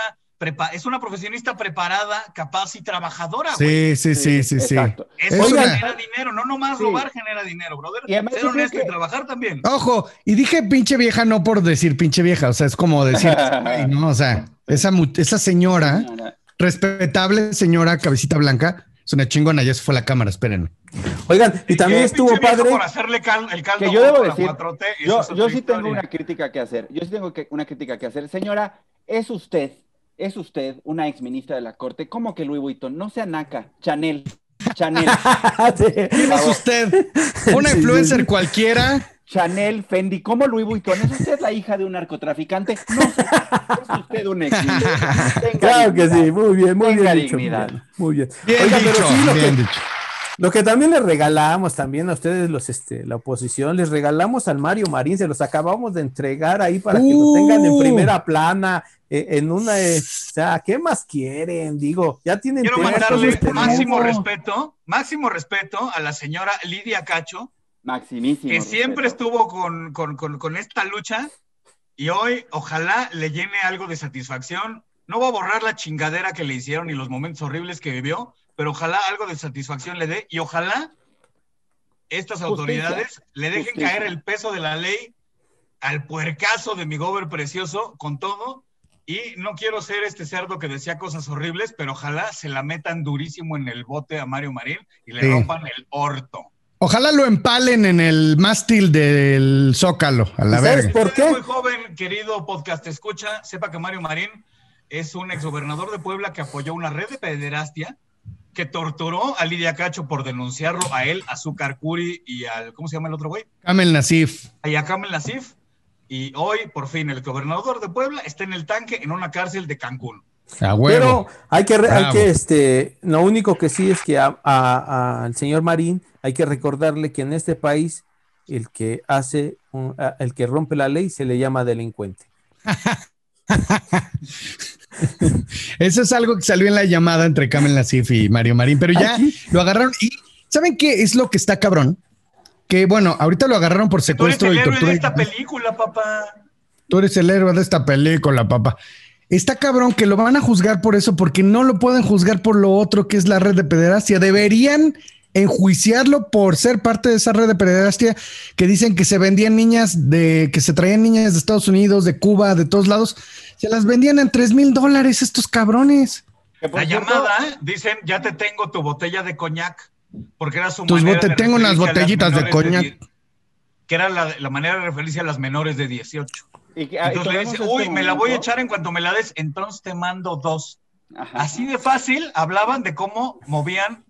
Speaker 3: es una profesionista preparada, capaz y trabajadora, güey.
Speaker 1: Sí, sí, sí, sí, sí.
Speaker 4: Exacto.
Speaker 3: Eso
Speaker 1: Oigan.
Speaker 3: genera dinero, no nomás
Speaker 4: Sí.
Speaker 3: robar genera dinero, brother.
Speaker 4: Y además
Speaker 3: Ser honesto
Speaker 4: que-
Speaker 3: y trabajar también.
Speaker 1: Ojo, y dije pinche vieja no por decir pinche vieja, o sea, es como decir, no, o sea, esa señora, respetable señora, cabecita blanca, es una chingona, ya se fue la cámara, espérenme.
Speaker 5: Oigan, y también estuvo padre.
Speaker 3: Por hacerle cal- el caldo
Speaker 4: Que yo debo
Speaker 3: a la
Speaker 4: decir,
Speaker 3: 4T, eso
Speaker 4: Yo, yo sí tengo una crítica que hacer. Yo sí tengo que, una crítica que hacer. Señora, es usted, es usted una ex ministra de la Corte. ¿Cómo que Louis Vuitton? No sea naca. Chanel. Chanel.
Speaker 1: ¿Quién es usted? Una
Speaker 5: Sí,
Speaker 1: influencer
Speaker 5: sí, sí.
Speaker 1: cualquiera.
Speaker 4: Chanel, Fendi, ¿cómo Louis Vuitton? ¿Es usted la hija de un narcotraficante? No, es usted un ex
Speaker 5: Claro que sí, muy bien, muy bien dicho. Muy bien.
Speaker 1: Bien
Speaker 5: Oigan, pero
Speaker 1: dicho,
Speaker 5: sí, lo que-
Speaker 1: bien dicho.
Speaker 5: Lo que también les regalamos también a ustedes, los, este, la oposición, les regalamos al Mario Marín, se los acabamos de entregar ahí para que lo
Speaker 1: Uh.
Speaker 5: tengan en primera plana, eh, en una, eh, o sea, ¿qué más quieren? Digo, ya tienen
Speaker 3: Quiero mandarle máximo respeto, máximo respeto a la señora Lidia Cacho,
Speaker 4: Maximísimo.
Speaker 3: que siempre
Speaker 4: respeto.
Speaker 3: estuvo con, con, con, con esta lucha y hoy ojalá le llene algo de satisfacción. No va a borrar la chingadera que le hicieron y los momentos horribles que vivió, pero ojalá algo de satisfacción le dé y ojalá estas
Speaker 4: Justicia.
Speaker 3: autoridades le dejen
Speaker 4: Justicia.
Speaker 3: caer el peso de la ley al puercazo de mi gober precioso con todo. Y no quiero ser este cerdo que decía cosas horribles, pero ojalá se la metan durísimo en el bote a Mario Marín y le
Speaker 1: Sí.
Speaker 3: rompan el orto.
Speaker 1: Ojalá lo empalen en el mástil del Zócalo, a la
Speaker 5: ¿Y sabes
Speaker 1: verga.
Speaker 5: por qué?
Speaker 3: muy joven, querido podcast escucha, sepa que Mario Marín es un exgobernador de Puebla que apoyó una red de pederastia que torturó a Lidia Cacho por denunciarlo a él, a Zúcar Curi y al, ¿cómo se llama el otro güey?
Speaker 1: Kamel Nasif.
Speaker 3: A Yacamel Nasif. Y hoy, por fin, el gobernador de Puebla está en el tanque en una cárcel de Cancún.
Speaker 1: A
Speaker 5: Pero hay que, hay que, este, lo único que sí es que a- a- al señor Marín hay que recordarle que en este país el que hace, un- a- el que rompe la ley se le llama delincuente.
Speaker 1: Eso es algo que salió en la llamada entre Kamel Nasif y Mario Marín, pero ya
Speaker 5: Aquí.
Speaker 1: lo agarraron. ¿Y saben qué es lo que está cabrón? Que bueno, ahorita lo agarraron por
Speaker 3: Tú eres
Speaker 1: secuestro
Speaker 3: el
Speaker 1: y
Speaker 3: héroe de esta película, papá.
Speaker 1: Tú eres el héroe de esta película, papá. Está cabrón que lo van a juzgar por eso, porque no lo pueden juzgar por lo otro que es la red de pederastia. Deberían enjuiciarlo por ser parte de esa red de pederastia que dicen que se vendían niñas de que se traían niñas de Estados Unidos, de Cuba, de todos lados. Se las vendían en tres mil dólares estos cabrones.
Speaker 3: La llamada, ¿eh? dicen, ya te tengo tu botella de coñac, porque era su
Speaker 1: Tus
Speaker 3: manera de
Speaker 1: tengo unas botellitas de coñac.
Speaker 3: que era la, la manera de referirse a las menores de 18.
Speaker 4: Y que- ah, y
Speaker 3: Entonces le dice,
Speaker 4: este
Speaker 3: uy, me la voy a echar en cuanto me la des, entonces te mando dos.
Speaker 4: Ajá.
Speaker 3: Así de fácil hablaban de cómo movían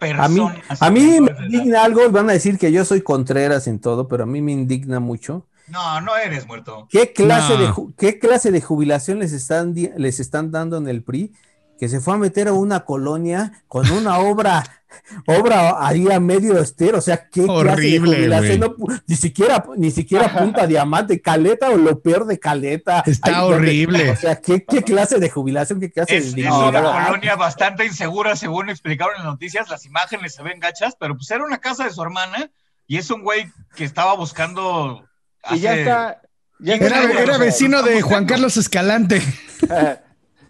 Speaker 5: A mí,
Speaker 3: personas.
Speaker 5: a mí me indigna algo, y van a decir que yo soy Contreras en todo, pero a mí me indigna mucho.
Speaker 3: No, no eres muerto.
Speaker 5: ¿Qué clase,
Speaker 1: No.
Speaker 5: de, ¿Qué clase de jubilación les están, les están dando en el PRI? Que se fue a meter a una colonia con una obra, obra ahí a medio estero, o sea, qué clase de
Speaker 1: Horrible,
Speaker 5: jubilación,
Speaker 1: güey.
Speaker 5: No ni siquiera, ni siquiera punta diamante, caleta o lo peor de caleta.
Speaker 1: Está
Speaker 5: Ahí donde-
Speaker 1: horrible.
Speaker 5: o sea, ¿qué, qué clase de jubilación, qué clase
Speaker 3: Es,
Speaker 5: de
Speaker 3: es una colonia bastante insegura, según explicaron en las noticias. Las imágenes se ven gachas, pero pues era una casa de su hermana y es un güey que estaba buscando.
Speaker 4: Y ya
Speaker 3: hace-
Speaker 4: está. Ya
Speaker 3: Era-
Speaker 1: Era, vecino de Juan Carlos Escalante.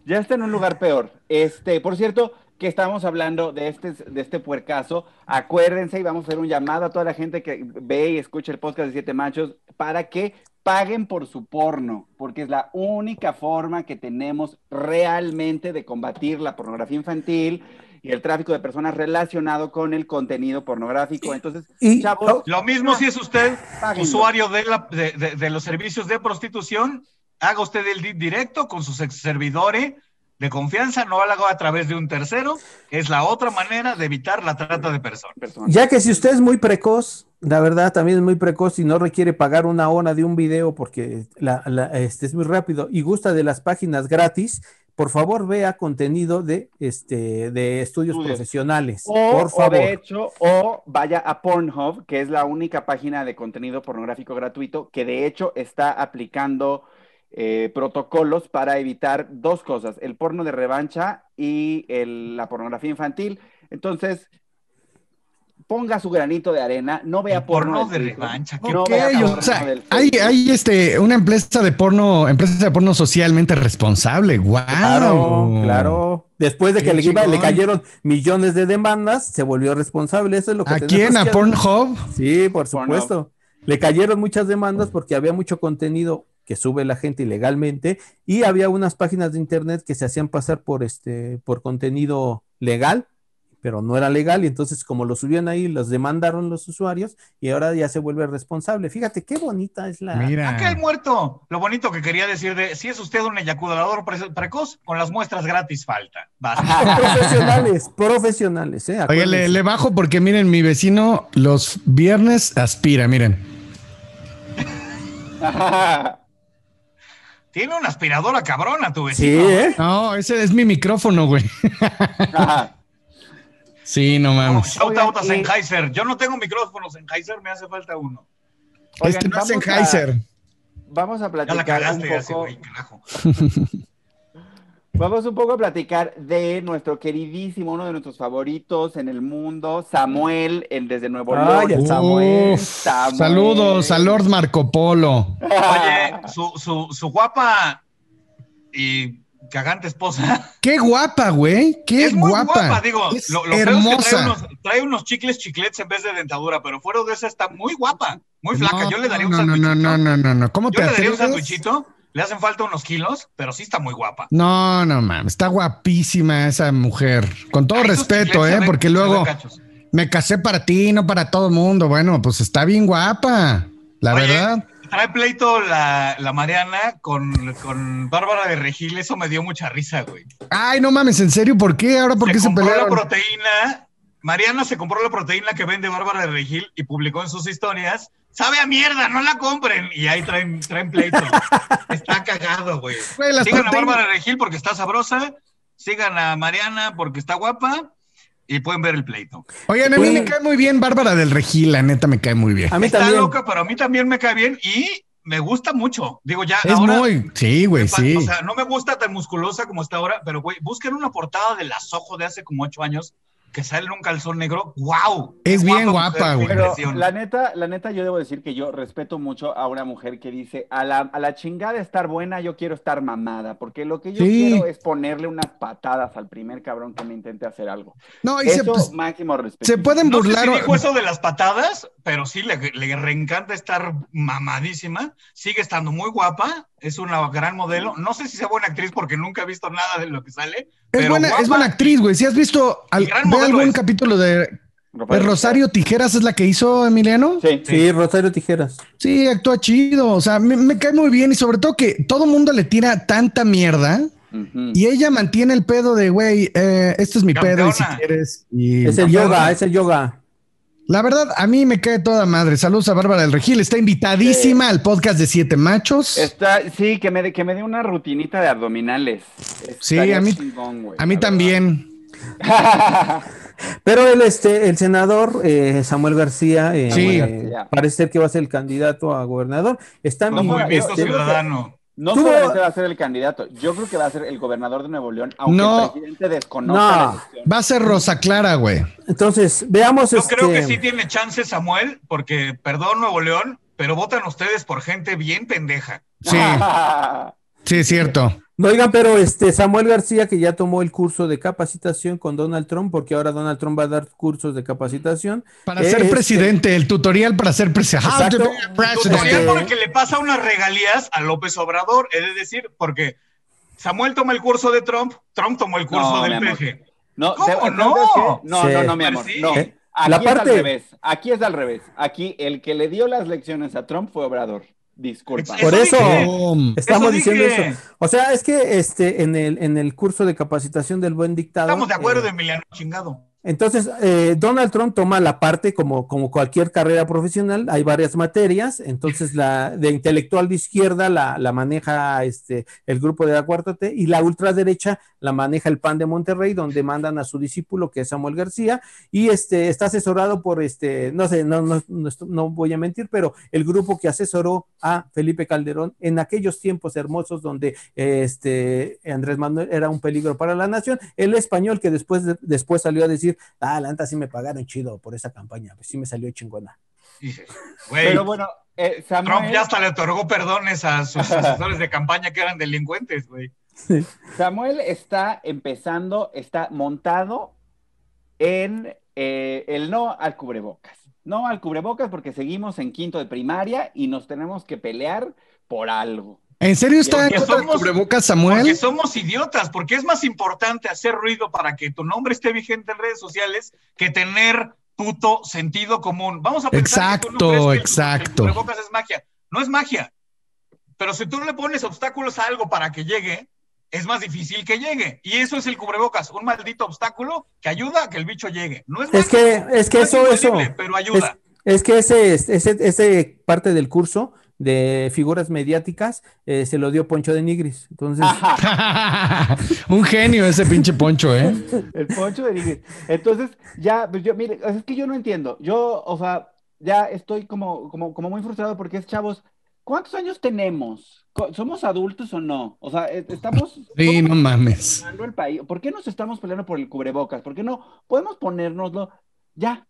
Speaker 4: ya está en un lugar peor. Este, por cierto, que estamos hablando de este, de este puercazo. Acuérdense y vamos a hacer un llamado a toda la gente que ve y escucha el podcast de Siete Machos para que paguen por su porno, porque es la única forma que tenemos realmente de combatir la pornografía infantil y el tráfico de personas relacionado con el contenido pornográfico. Entonces,
Speaker 5: Y-
Speaker 4: chavos,
Speaker 3: Lo mismo si es usted
Speaker 4: Páguenlo.
Speaker 3: usuario de, la- de, de- de los servicios de prostitución, haga usted el di- directo con sus ex servidores de confianza, no lo haga a través de un tercero. Es la otra manera de evitar la trata de personas.
Speaker 5: Ya que si usted es muy precoz, la verdad también es muy precoz y no requiere pagar una hora de un video porque la- la- este es muy rápido y gusta de las páginas gratis, por favor vea contenido de, este, de estudios
Speaker 4: Estudios.
Speaker 5: profesionales.
Speaker 4: O,
Speaker 5: por
Speaker 4: o
Speaker 5: favor.
Speaker 4: de hecho, o vaya a Pornhub, que es la única página de contenido pornográfico gratuito que de hecho está aplicando eh, protocolos para evitar dos cosas, el porno de revancha y el- la pornografía infantil. Entonces, ponga su granito de arena, no vea
Speaker 3: porno
Speaker 4: del
Speaker 3: de revancha, qué
Speaker 4: no vea
Speaker 1: o
Speaker 4: porno
Speaker 1: sea,
Speaker 4: del
Speaker 1: hay, hay este, una empresa de porno, empresa de porno socialmente responsable. ¡Wow!
Speaker 5: Claro, claro. Después de que le, iba- le
Speaker 1: chingón.
Speaker 5: cayeron millones de demandas, se volvió responsable. Eso es lo que
Speaker 1: ¿A quién? ¿A Pornhub?
Speaker 5: Sí, por
Speaker 4: Pornhub.
Speaker 5: supuesto. Le cayeron muchas demandas porque había mucho contenido que sube la gente ilegalmente y había unas páginas de internet que se hacían pasar por este por contenido legal, pero no era legal y entonces como lo subían ahí los demandaron los usuarios y ahora ya se vuelve responsable. Fíjate qué bonita es la
Speaker 1: Mira.
Speaker 3: Aquel muerto. Lo bonito que quería decir de si es usted un eyaculador pre- precoz, con las muestras gratis falta.
Speaker 5: Profesionales, profesionales, eh,
Speaker 1: Oye, le bajo porque miren, mi vecino los viernes aspira, miren.
Speaker 3: Tiene una aspiradora cabrona tu
Speaker 5: Sí,
Speaker 3: vecino.
Speaker 5: ¿eh?
Speaker 1: No, ese es mi micrófono, güey.
Speaker 4: Ajá.
Speaker 1: Sí, no mames.
Speaker 3: shout out a Sennheiser. Yo no tengo micrófonos Sennheiser, me hace falta uno.
Speaker 1: Este
Speaker 4: Oigan,
Speaker 1: no es
Speaker 4: vamos a-
Speaker 1: Sennheiser.
Speaker 4: Vamos a
Speaker 3: Ya la
Speaker 4: platicar un
Speaker 3: cagaste, ya sé,
Speaker 4: poco.
Speaker 3: güey, carajo.
Speaker 4: Vamos un poco a platicar de nuestro queridísimo, uno de nuestros favoritos en el mundo, Samuel, en, desde Nuevo
Speaker 5: Ay, el Samuel.
Speaker 1: Uf,
Speaker 4: Samuel.
Speaker 1: Saludos a Lord Marco Polo.
Speaker 3: Oye, su, su, su guapa y cagante esposa.
Speaker 1: Qué guapa, güey. Qué
Speaker 3: es muy
Speaker 1: guapa.
Speaker 3: guapa, digo.
Speaker 1: Es
Speaker 3: lo, lo es que trae
Speaker 1: hermosa.
Speaker 3: unos, trae unos chicles chiclets en vez de dentadura, pero fuera de esa está muy guapa, muy flaca.
Speaker 1: No,
Speaker 3: Yo le daría un
Speaker 1: no, no, no, no, no, no. ¿Cómo
Speaker 3: Yo
Speaker 1: te
Speaker 3: le daría un sandwichito. Le hacen falta unos kilos, pero sí está muy guapa.
Speaker 1: No, no mames, está guapísima esa mujer. Con todo
Speaker 3: Ay,
Speaker 1: respeto, ¿eh? Porque luego me casé para ti, no para todo el mundo. Bueno, pues está bien guapa, la
Speaker 3: Oye,
Speaker 1: verdad.
Speaker 3: Trae pleito la, la Mariana con, con Bárbara de Regil, eso me dio mucha risa, güey.
Speaker 1: Ay, no mames, ¿en serio? ¿Por qué? ¿Ahora por
Speaker 3: se
Speaker 1: qué se
Speaker 3: compró la
Speaker 1: pelearon?
Speaker 3: proteína. Mariana se compró la proteína que vende Bárbara de Regil y publicó en sus historias. Sabe a mierda, no la compren. Y ahí traen, traen pleito. está cagado, güey.
Speaker 1: Las
Speaker 3: Sigan a Bárbara Regil porque está sabrosa. Sigan a Mariana porque está guapa. Y pueden ver el pleito.
Speaker 1: Oigan, a mí me cae muy bien Bárbara del Regil, la neta me cae muy bien.
Speaker 5: A mí
Speaker 3: está
Speaker 5: también.
Speaker 3: loca, pero a mí también me cae bien y me gusta mucho. Digo, ya
Speaker 1: Es
Speaker 3: ahora.
Speaker 1: muy, sí, güey, sí.
Speaker 3: O sea, no me gusta tan musculosa como está ahora, pero güey, busquen una portada de la Soho de hace como ocho años que sale en un calzón negro. ¡Wow!
Speaker 1: Es bien guapa, güey.
Speaker 4: Pero la neta, la neta, yo debo decir que yo respeto mucho a una mujer que dice, a la, a la chingada estar buena, yo quiero estar mamada, porque lo que yo
Speaker 1: Sí.
Speaker 4: quiero es ponerle unas patadas al primer cabrón que me intente hacer algo.
Speaker 1: No, y se,
Speaker 4: Eso,
Speaker 1: pues,
Speaker 4: máximo respeto.
Speaker 1: se pueden
Speaker 3: No sé
Speaker 1: burlar.
Speaker 3: si dijo eso de las patadas, pero sí le, le reencanta estar mamadísima. Sigue estando muy guapa. Es una gran modelo. No sé si sea buena actriz porque nunca he visto nada de lo que sale.
Speaker 1: Es
Speaker 3: pero
Speaker 1: buena,
Speaker 3: guapa.
Speaker 1: es buena actriz, güey. Si has visto al- ve algún
Speaker 3: es.
Speaker 1: capítulo de. Rosario Tijeras, ¿es la que hizo Emiliano?
Speaker 4: Sí.
Speaker 5: Sí, Rosario Tijeras.
Speaker 1: Sí, actúa chido. O sea, me, me cae muy bien y sobre todo que todo mundo le tira tanta mierda. Y ella mantiene el pedo de, güey, eh, este es mi pedo y si quieres. Y
Speaker 5: Es el yoga, es el yoga.
Speaker 1: La verdad, a mí me cae toda madre. Saludos a Bárbara del Regil. Está invitadísima al podcast de Siete Machos.
Speaker 4: Está, sí, que me, dé- que me dé una rutinita de abdominales.
Speaker 1: Sí,
Speaker 4: Estaría
Speaker 1: a mí-
Speaker 4: chingón, güey,
Speaker 1: A mí también.
Speaker 5: Pero el, este, el senador eh, Samuel García eh,
Speaker 1: Sí.
Speaker 5: eh, parece ser que va a ser el candidato a gobernador. Está
Speaker 4: No,
Speaker 3: movimiento
Speaker 5: este,
Speaker 3: ciudadano.
Speaker 4: No
Speaker 5: Tuvo-
Speaker 4: solamente va a ser el candidato, yo creo que va a ser el gobernador de Nuevo León, aunque
Speaker 1: No.
Speaker 4: el presidente desconozca
Speaker 5: No.
Speaker 4: la elección.
Speaker 1: Va a ser Rosa Clara, güey.
Speaker 5: Entonces, veamos
Speaker 3: Yo
Speaker 5: este,
Speaker 3: creo que sí tiene chance Samuel, porque, perdón Nuevo León, pero votan ustedes por gente bien pendeja.
Speaker 1: Sí, sí, es cierto.
Speaker 5: No, Oigan, pero este Samuel García que ya tomó el curso de capacitación con Donald Trump, porque ahora Donald Trump va a dar cursos de capacitación.
Speaker 1: Para
Speaker 5: Eh,
Speaker 1: ser
Speaker 5: este,
Speaker 1: presidente, el tutorial para ser presidente.
Speaker 3: Tutorial
Speaker 5: Este-
Speaker 3: porque le pasa unas regalías a López Obrador, es decir, porque Samuel toma el curso de Trump, Trump tomó el curso
Speaker 4: No,
Speaker 3: del. PG.
Speaker 4: No,
Speaker 3: ¿Cómo no?
Speaker 4: ¿sabes qué? No,
Speaker 5: Sí.
Speaker 4: no, no, mi amor. No.
Speaker 5: Eh,
Speaker 4: Aquí
Speaker 5: la
Speaker 4: es
Speaker 5: parte-
Speaker 4: al revés. Aquí es al revés. Aquí el que le dio las lecciones a Trump fue Obrador. Disculpa.
Speaker 5: Por eso estamos
Speaker 3: Eso
Speaker 5: diciendo eso. O sea, es que este en el en el curso de capacitación del buen dictador.
Speaker 3: Estamos de acuerdo,
Speaker 5: eh,
Speaker 3: Emiliano, chingado.
Speaker 5: Entonces, eh, Donald Trump toma la parte como, como cualquier carrera profesional, hay varias materias, entonces la de intelectual de izquierda la, la maneja este, el grupo de la cuarta T y la ultraderecha la maneja el PAN de Monterrey, donde mandan a su discípulo que es Samuel García y este, está asesorado por, este, no sé, no, no, no, no voy a mentir, pero el grupo que asesoró a Felipe Calderón en aquellos tiempos hermosos donde este, Andrés Manuel era un peligro para la nación, el español que después, después salió a decir, ah, la neta sí me pagaron chido por esa campaña, pues sí me salió chingona.
Speaker 3: Dices, güey,
Speaker 4: Pero bueno, eh,
Speaker 3: Trump
Speaker 4: Samuel,
Speaker 3: ya hasta le otorgó perdones a sus asesores de campaña que eran delincuentes, güey.
Speaker 4: Samuel está empezando, está montado en eh, el no al cubrebocas. No al cubrebocas porque seguimos en quinto de primaria y nos tenemos que pelear por algo.
Speaker 1: ¿En serio está en
Speaker 3: Porque somos-
Speaker 1: cubrebocas,
Speaker 3: Porque
Speaker 1: Samuel?
Speaker 3: somos idiotas, porque es más importante hacer ruido para que tu nombre esté vigente en redes sociales que tener puto sentido común. Vamos a pensar que tú no
Speaker 1: Exacto,
Speaker 3: crees que el-
Speaker 1: exacto.
Speaker 3: El cubrebocas es magia. No es magia. Pero si tú le pones obstáculos a algo para que llegue, es más difícil que llegue. Y eso es el cubrebocas, un maldito obstáculo que ayuda a que el bicho llegue. No es,
Speaker 5: Es que, es que
Speaker 3: no
Speaker 5: eso, eso,
Speaker 3: imposible, pero ayuda.
Speaker 5: es que ese, ese, ese parte del curso de figuras mediáticas eh, se lo dio Poncho de Nigris. Entonces,
Speaker 1: Un genio ese pinche poncho, ¿eh?
Speaker 4: el poncho de Nigris. Entonces, ya, pues yo, mire, es que yo no entiendo. Yo, o sea, ya estoy como, como, como muy frustrado porque es, chavos, ¿cuántos años tenemos? ¿Somos adultos o no? O sea, e- estamos...
Speaker 1: Sí, no mames.
Speaker 4: el país. ¿Por qué nos estamos peleando por el cubrebocas? ¿Por qué no podemos ponérnoslo ya?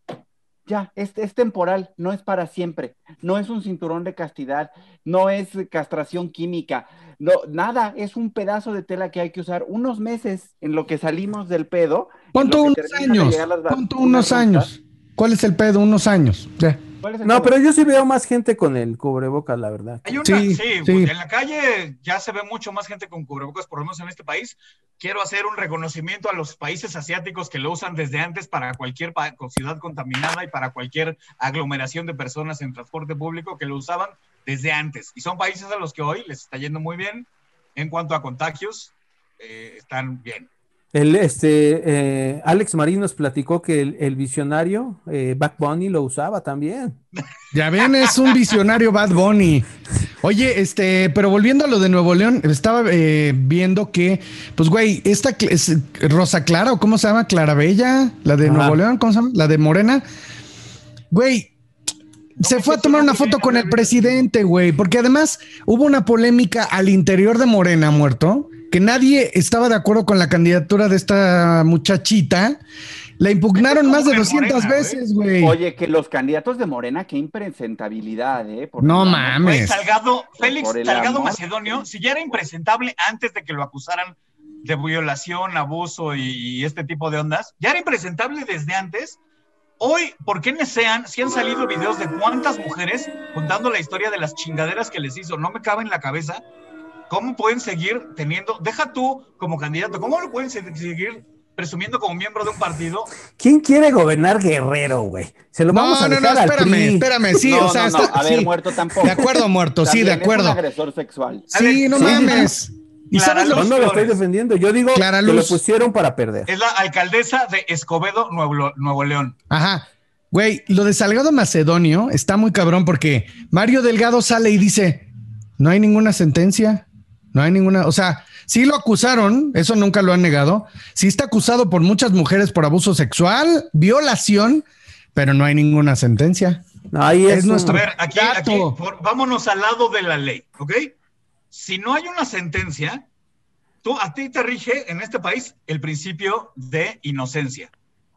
Speaker 4: Ya, es, es temporal, no es para siempre, no es un cinturón de castidad, no es castración química, no, nada, es un pedazo de tela que hay que usar unos meses en lo que salimos del pedo. en
Speaker 1: Pon tú
Speaker 4: lo
Speaker 1: unos años.
Speaker 4: llegar las
Speaker 1: Pon tú
Speaker 4: vacunas
Speaker 1: unos años. ¿Cuál es el pedo? Unos años. Ya.
Speaker 4: ¿Cuál es el
Speaker 5: no, pero yo sí veo más gente con el cubrebocas, la verdad.
Speaker 3: Hay una,
Speaker 1: Sí,
Speaker 3: sí,
Speaker 1: sí.
Speaker 3: en la calle ya se ve mucho más gente con cubrebocas, por lo menos en este país. Quiero hacer un reconocimiento a los países asiáticos que lo usan desde antes para cualquier ciudad contaminada y para cualquier aglomeración de personas en transporte público que lo usaban desde antes. Y son países a los que hoy les está yendo muy bien en cuanto a contagios, eh, están bien.
Speaker 5: El, este, eh, Alex Marín nos platicó que el, el visionario eh, Back Bunny lo usaba también.
Speaker 1: Ya ven, es un visionario Bad Bunny. Oye, este, pero volviendo a lo de Nuevo León, estaba eh, viendo que, pues, güey, esta es Rosa Clara, o cómo se llama, Clara Bella, la de
Speaker 5: Ajá.
Speaker 1: Nuevo León, ¿cómo se llama? La de Morena. Güey, se fue a tomar una foto con el presidente, güey, porque además hubo una polémica al interior de Morena muerto, que nadie estaba de acuerdo con la candidatura de esta muchachita. La impugnaron más de
Speaker 3: Como en
Speaker 1: 200
Speaker 3: Morena, güey.
Speaker 1: veces, güey.
Speaker 4: Oye, que los candidatos de Morena, qué impresentabilidad, ¿eh? Por
Speaker 1: No mames.
Speaker 3: Salgado, Félix Salgado
Speaker 4: amor.
Speaker 3: Macedonio, si ya era impresentable antes de que lo acusaran de violación, abuso y, y este tipo de ondas, ya era impresentable desde antes. Hoy, ¿por qué sean si han salido videos de cuántas mujeres contando la historia de las chingaderas que les hizo? No me cabe en la cabeza. ¿Cómo pueden seguir teniendo, deja tú como candidato, cómo lo pueden se- seguir presumiendo como miembro de un partido?
Speaker 5: ¿Quién quiere gobernar Guerrero, güey? Se lo vamos
Speaker 1: No,
Speaker 5: a
Speaker 1: no, no,
Speaker 5: dejar al
Speaker 1: espérame,
Speaker 5: PRI.
Speaker 1: espérame, sí,
Speaker 4: no,
Speaker 1: o sea,
Speaker 4: no, no,
Speaker 1: está-
Speaker 4: a ver,
Speaker 1: sí.
Speaker 4: muerto tampoco.
Speaker 1: De acuerdo, muerto, sí, de
Speaker 4: es un
Speaker 1: acuerdo.
Speaker 4: agresor sexual.
Speaker 1: Sí, no
Speaker 5: Sí,
Speaker 1: mames. ¿Y
Speaker 3: Clara
Speaker 1: sabes lo
Speaker 5: Yo
Speaker 3: Luz
Speaker 5: no lo estoy defendiendo. Yo digo
Speaker 1: Clara
Speaker 5: que lo
Speaker 1: Luz.
Speaker 5: pusieron para perder.
Speaker 3: Es la alcaldesa de Escobedo, Nuevo, Nuevo León.
Speaker 1: Ajá. Güey, lo de Salgado Macedonio está muy cabrón porque Mario Delgado sale y dice, no hay ninguna sentencia, no hay ninguna, o sea, sí lo acusaron, eso nunca lo han negado, sí está acusado por muchas mujeres por abuso sexual, violación, pero no hay ninguna sentencia.
Speaker 5: Ahí es,
Speaker 1: Es nuestro-
Speaker 3: A ver, aquí, aquí por- vámonos al lado de la ley, ¿ok? Si no hay una sentencia, tú, a ti te rige en este país el principio de inocencia.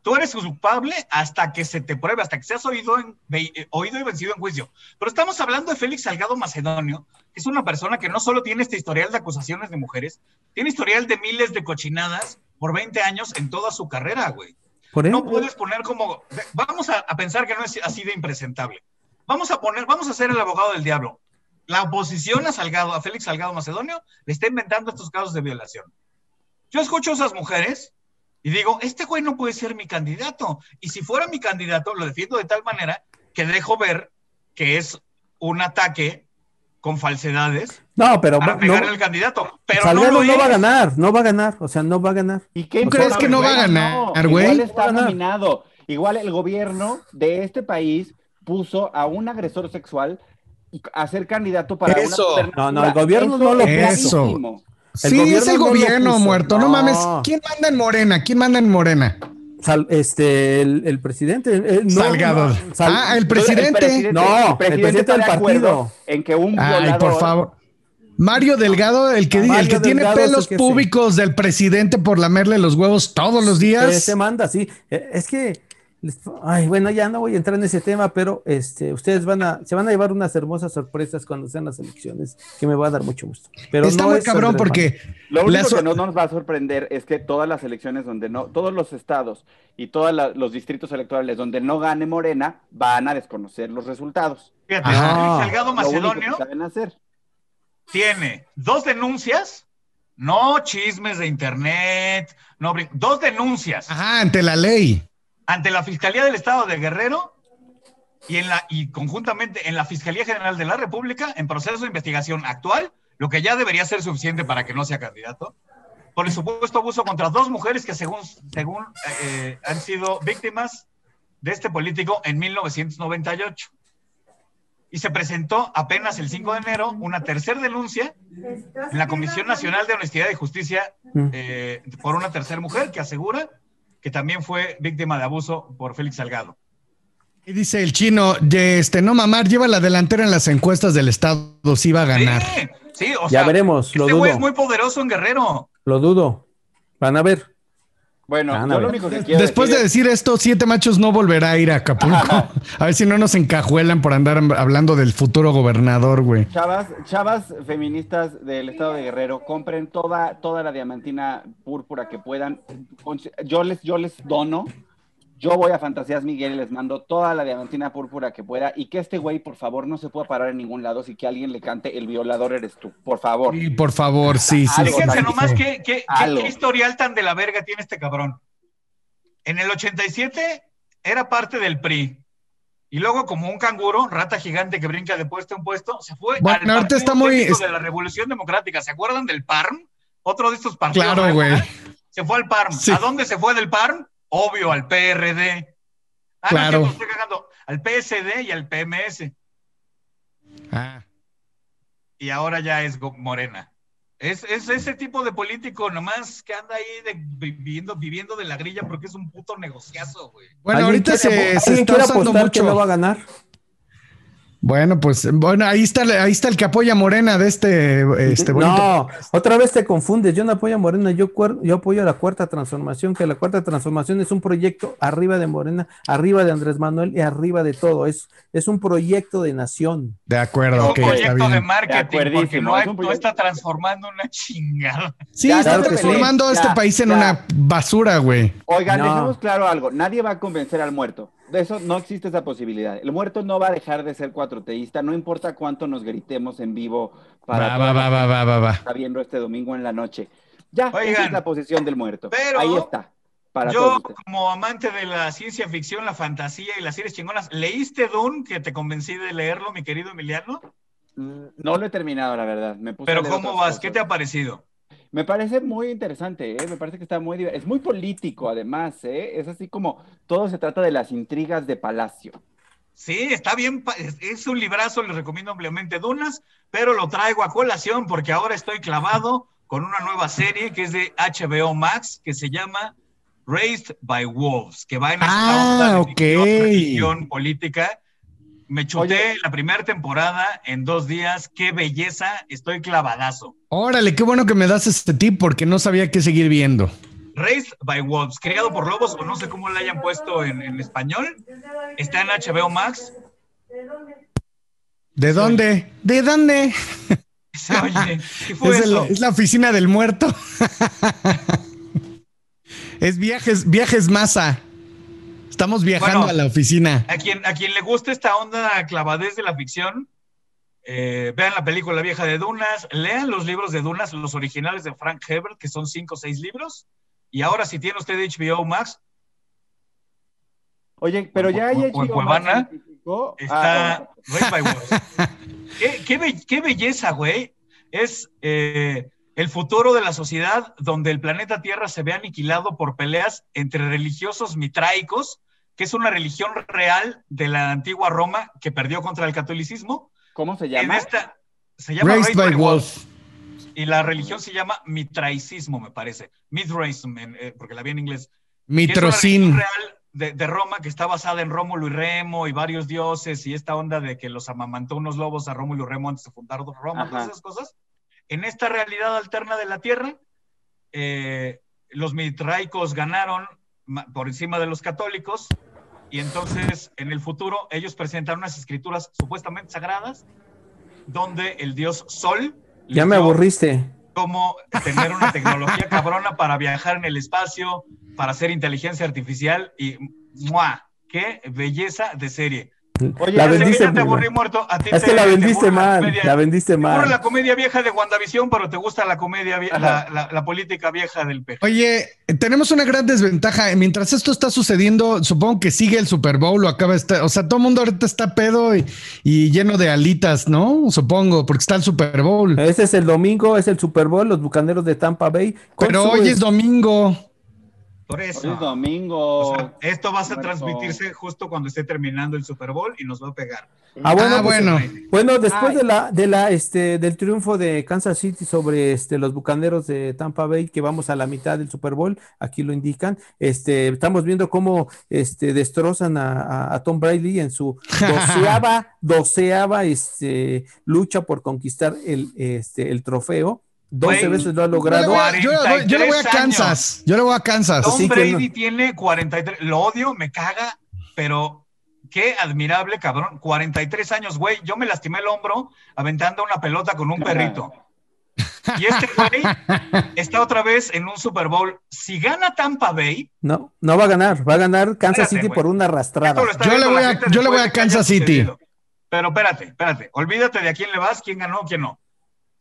Speaker 3: Tú eres culpable hasta que se te pruebe, hasta que seas oído, en- eh, oído y vencido en juicio. Pero estamos hablando de Félix Salgado Macedonio, que es una persona que no solo tiene este historial de acusaciones de mujeres, tiene historial de miles de cochinadas por 20 años en toda su carrera, güey. No puedes poner como. Vamos a, a pensar que no es así de impresentable. Vamos a poner, vamos a ser el abogado del diablo. La oposición a Salgado, a Félix Salgado Macedonio, le está inventando estos casos de violación. Yo escucho a esas mujeres y digo, este güey no puede ser mi candidato. Y si fuera mi candidato, lo defiendo de tal manera que dejo ver que es un ataque con falsedades
Speaker 5: no, pero
Speaker 3: para
Speaker 5: no,
Speaker 3: pegarle al candidato. Pero
Speaker 5: Salgado
Speaker 3: no,
Speaker 5: no, va a ganar, no va a ganar, o sea, no va a ganar.
Speaker 4: ¿Y qué
Speaker 1: ¿Tú crees que no va a
Speaker 4: güey?
Speaker 1: ganar,
Speaker 4: No,
Speaker 1: güey?
Speaker 4: Igual está
Speaker 5: ganar.
Speaker 4: nominado. Igual el gobierno de este país puso a un agresor sexual a ser candidato para
Speaker 1: Eso.
Speaker 4: una
Speaker 5: No, no, el gobierno no lo
Speaker 1: puso.
Speaker 5: El
Speaker 1: sí,
Speaker 5: gobierno
Speaker 1: es el
Speaker 5: no
Speaker 1: gobierno muerto, no.
Speaker 5: No.
Speaker 1: mames. ¿Quién manda en Morena? ¿Quién manda en Morena?
Speaker 5: Sal- este, el, el presidente. eh, no,
Speaker 1: Salgado.
Speaker 5: no, Sal-
Speaker 1: ah, el presidente.
Speaker 5: No, el presidente del partido.
Speaker 4: En que un
Speaker 1: Ay,
Speaker 4: violador
Speaker 1: por favor. Mario Delgado, el que, el que tiene
Speaker 5: Delgado
Speaker 1: pelos
Speaker 5: que sí.
Speaker 1: públicos del presidente por lamerle los huevos todos los días.
Speaker 5: se manda, sí. Eh, Es que, ay, bueno, ya no voy a entrar en ese tema, pero este, ustedes van a, se van a llevar unas hermosas sorpresas cuando sean las elecciones, que me va a dar mucho gusto. Pero
Speaker 1: Está
Speaker 5: no
Speaker 1: muy
Speaker 5: es
Speaker 1: cabrón
Speaker 5: Andrés
Speaker 1: porque
Speaker 4: Lo único que no nos va a sorprender es que todas las elecciones donde no, todos los estados y todos los distritos electorales donde no gane Morena van a desconocer los resultados.
Speaker 3: Fíjate. Félix Salgado Macedonio.
Speaker 4: hacer.
Speaker 3: tiene dos denuncias, no chismes de internet, no dos denuncias
Speaker 1: Ajá, ante la ley.
Speaker 3: Ante la Fiscalía del Estado de Guerrero y en la y conjuntamente en la Fiscalía General de la República en proceso de investigación actual, lo que ya debería ser suficiente para que no sea candidato, por el supuesto abuso contra dos mujeres que según según eh, han sido víctimas de este político en 1998. Y se presentó apenas el 5 de enero una tercera denuncia en la Comisión Nacional de Honestidad y Justicia
Speaker 5: Mm.
Speaker 3: eh, por una tercera mujer que asegura que también fue víctima de abuso por Félix Salgado.
Speaker 1: Y dice el chino, de este, no mamar, lleva la delantera en las encuestas del estado, sí va a ganar.
Speaker 3: Sí, sí, o
Speaker 5: Ya
Speaker 3: sea,
Speaker 5: veremos, lo
Speaker 3: este güey
Speaker 5: dudo.
Speaker 3: es muy poderoso en Guerrero.
Speaker 5: Lo dudo. Van a ver.
Speaker 4: Bueno,
Speaker 5: Ah,
Speaker 4: yo lo único que quiero
Speaker 1: Después de
Speaker 4: decir
Speaker 1: esto, Siete Machos no volverá a ir a Acapulco. A ver si no nos encajuelan por andar hablando del futuro gobernador, güey.
Speaker 4: chavas, chavas feministas del estado de Guerrero, compren toda, toda la diamantina púrpura que puedan. Yo les, yo les dono. Yo voy a Fantasías Miguel y les mando toda la diamantina púrpura que pueda y que este güey, por favor, no se pueda parar en ningún lado si que alguien le cante el violador eres tú, por favor.
Speaker 1: Y por favor, sí, sí. Sí,
Speaker 3: Fíjense
Speaker 1: sí.
Speaker 3: nomás qué, qué- qué- historial tan de la verga tiene este cabrón. En el 87 era parte del PRI. Y luego, como un canguro, rata gigante que brinca de puesto en puesto, se fue
Speaker 1: Bueno,
Speaker 3: al
Speaker 1: está muy-
Speaker 3: de la Revolución Democrática. ¿Se acuerdan del PARM? Otro de estos partidos.
Speaker 1: Claro, güey.
Speaker 3: Se fue al PARM.
Speaker 1: Sí.
Speaker 3: ¿A dónde se fue del PARM? Obvio, al PRD. Ah, no,
Speaker 1: Claro.
Speaker 3: cierto, estoy cagando. Al PSD y al PMS.
Speaker 1: Ah.
Speaker 3: y ahora ya es Morena. Es, es ese tipo de político nomás que anda ahí de- viviendo, viviendo de la grilla porque es un puto negociazo, güey.
Speaker 1: Bueno,
Speaker 5: ¿Alguien
Speaker 1: ahorita
Speaker 5: quiere-
Speaker 1: se, se
Speaker 5: ¿alguien
Speaker 1: está
Speaker 5: quiere
Speaker 1: usando
Speaker 5: apostar que
Speaker 1: mucho.
Speaker 5: no va a ganar?
Speaker 1: Bueno, pues bueno, ahí está, ahí está el que apoya a Morena de este, este bonito.
Speaker 5: No, otra vez te confundes. Yo no apoyo a Morena, yo, cuer- yo apoyo a la cuarta transformación, que la cuarta transformación es un proyecto arriba de Morena, arriba de Andrés Manuel y arriba de todo. Es, es un proyecto de nación.
Speaker 1: De acuerdo,
Speaker 3: Es un
Speaker 1: ok, está
Speaker 3: proyecto de marketing
Speaker 4: De
Speaker 3: porque no, hay-
Speaker 4: es un
Speaker 3: no
Speaker 4: proyecto-
Speaker 3: está transformando una chingada.
Speaker 1: Sí,
Speaker 4: Ya,
Speaker 1: está
Speaker 5: claro sí.
Speaker 1: transformando a este
Speaker 4: Ya,
Speaker 1: país en
Speaker 4: ya.
Speaker 1: una basura, güey.
Speaker 4: Oigan,
Speaker 5: No.
Speaker 4: dejemos claro algo. Nadie va a convencer al muerto. De eso no existe esa posibilidad. El muerto no va a dejar de ser cuatroteísta, no importa cuánto nos gritemos en vivo para
Speaker 1: Va, va, va, va, va, va, va.
Speaker 4: está viendo este domingo en la noche. Ya, esa
Speaker 3: Oigan,
Speaker 4: es la posición del muerto.
Speaker 3: pero
Speaker 4: Ahí está. Para
Speaker 3: Yo, como amante de la ciencia ficción, la fantasía y las series chingonas, ¿leíste Dune que te convencí de leerlo, mi querido Emiliano?
Speaker 4: Mm, No lo he terminado, la verdad. Me puse a
Speaker 3: Pero ¿cómo vas?
Speaker 4: cosas.
Speaker 3: ¿Qué te ha parecido?
Speaker 4: Me parece muy interesante, ¿eh? me parece que está muy es muy político además, ¿eh? es así como todo se trata de las intrigas de Palacio.
Speaker 3: Sí, está bien, es, es un librazo, les recomiendo ampliamente Dunas, pero lo traigo a colación porque ahora estoy clavado con una nueva serie que es de HBO Max, que se llama Raised by Wolves, que va en esta
Speaker 1: Ah,
Speaker 3: onda de política. Me chuté
Speaker 4: Oye.
Speaker 3: la primera temporada en dos días, qué belleza, estoy clavadazo.
Speaker 1: Órale, qué bueno que me das este tip porque no sabía qué seguir viendo.
Speaker 3: Raised by Wolves, criado por lobos, o no sé cómo le hayan puesto en, en español, está en HBO Max.
Speaker 1: ¿De dónde? ¿De dónde?
Speaker 3: Se oye, ¿qué fue
Speaker 1: Es, el-
Speaker 3: eso?
Speaker 1: es la oficina del muerto. es viajes, viajes masa. Estamos viajando
Speaker 3: Bueno.
Speaker 1: a la oficina.
Speaker 3: A quien, a quien le guste esta onda clavadez de la ficción, eh, vean la película vieja de Dunas, lean los libros de Dunas, los originales de Frank Herbert, que son cinco o seis libros. Y ahora, si tiene usted HBO Max,
Speaker 4: Oye, pero ya hay
Speaker 3: O-
Speaker 4: HBO
Speaker 3: Cuevana
Speaker 4: Max científico.
Speaker 3: está
Speaker 4: Ah,
Speaker 3: Raised by Wolves. ¿Qué, qué be- qué belleza, güey. Es eh, el futuro de la sociedad donde el planeta Tierra se ve aniquilado por peleas entre religiosos mitraicos, que es una religión real de la antigua Roma que perdió contra el catolicismo.
Speaker 4: ¿Cómo se
Speaker 3: En
Speaker 4: llama?
Speaker 3: esta se llama
Speaker 1: Raised by Wolf.
Speaker 3: y la religión se llama mitraicismo, me parece. Mithraism, en- eh, porque la vi en inglés. que es una
Speaker 1: Mitrocin.
Speaker 3: religión real de, de Roma que está basada en Rómulo y Remo y varios dioses y esta onda de que los amamantó unos lobos a Rómulo y Remo antes de fundar Roma,
Speaker 4: Ajá.
Speaker 3: todas esas cosas. En esta realidad alterna de la Tierra, eh, los mitraicos ganaron por encima de los católicos y entonces en el futuro ellos presentan unas escrituras supuestamente sagradas donde el dios Sol
Speaker 5: Ya me aburriste.
Speaker 3: cómo tener una tecnología cabrona para viajar en el espacio, para hacer inteligencia artificial y ¡mua! ¡Qué belleza de serie!
Speaker 4: Oye,
Speaker 5: la vendiste,
Speaker 3: ya te aburrí muerto. A ti
Speaker 5: es
Speaker 3: te-
Speaker 5: que la
Speaker 3: te
Speaker 5: vendiste mal,
Speaker 3: comedia-
Speaker 5: la vendiste
Speaker 3: te
Speaker 5: mal.
Speaker 3: la comedia vieja de WandaVision, pero te gusta la comedia, la, la- la política vieja del peje.
Speaker 1: Oye, tenemos una gran desventaja. Mientras esto está sucediendo, supongo que sigue el Super Bowl o acaba esta, o sea, todo el mundo ahorita está pedo y, y lleno de alitas, ¿no? Supongo, porque está el Super Bowl.
Speaker 5: Ese es el domingo, es el Super Bowl, los bucaneros de Tampa Bay.
Speaker 1: Pero hoy es domingo.
Speaker 3: Por
Speaker 4: Hoy
Speaker 3: eso.
Speaker 4: es domingo.
Speaker 3: O sea, esto va a transmitirse justo cuando esté terminando el Super Bowl y nos va a pegar.
Speaker 5: Ah, bueno,
Speaker 1: Ah,
Speaker 5: pues,
Speaker 1: bueno.
Speaker 5: Bueno, después
Speaker 4: Ay.
Speaker 5: de la, de la, este, del triunfo de Kansas City sobre este, los bucaneros de Tampa Bay, que vamos a la mitad del Super Bowl, aquí lo indican, este, estamos viendo cómo este, destrozan a, a- a Tom Brady en su doceava, doceava este, lucha por conquistar el, este, el trofeo. 12
Speaker 3: Güey,
Speaker 5: veces lo ha
Speaker 1: Yo le
Speaker 5: logrado.
Speaker 1: voy a- yo le voy- yo le voy a
Speaker 3: 43
Speaker 1: Kansas. Yo le voy a Kansas.
Speaker 3: Tom Brady
Speaker 5: no.
Speaker 3: tiene 43, lo odio, me caga, pero qué admirable, cabrón. 43 años, güey. Yo me lastimé el hombro aventando una pelota con un perrito. Y este güey está otra vez en un Super Bowl. Si gana Tampa Bay,
Speaker 5: No, no va a ganar, va a ganar Kansas
Speaker 3: Espérate,
Speaker 5: City por una arrastrada.
Speaker 1: Yo le voy a- yo le voy a Kansas City.
Speaker 3: sucedido. Pero espérate, espérate. Olvídate de a quién le vas, quién ganó, quién no.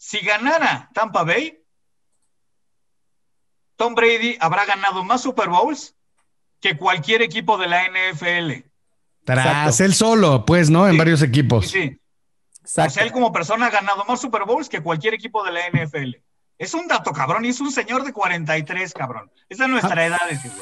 Speaker 3: Si ganara Tampa Bay, Tom Brady habrá ganado más Super Bowls que cualquier equipo de la NFL.
Speaker 1: Tras
Speaker 5: Exacto.
Speaker 1: él solo, pues, ¿no? En
Speaker 3: Sí.
Speaker 1: varios equipos.
Speaker 3: sí. O
Speaker 5: Exacto.
Speaker 3: sea, él como persona ha ganado más Super Bowls que cualquier equipo de la NFL. Es un dato, cabrón, y es un señor de 43, cabrón. Esa es nuestra edad, ese güey.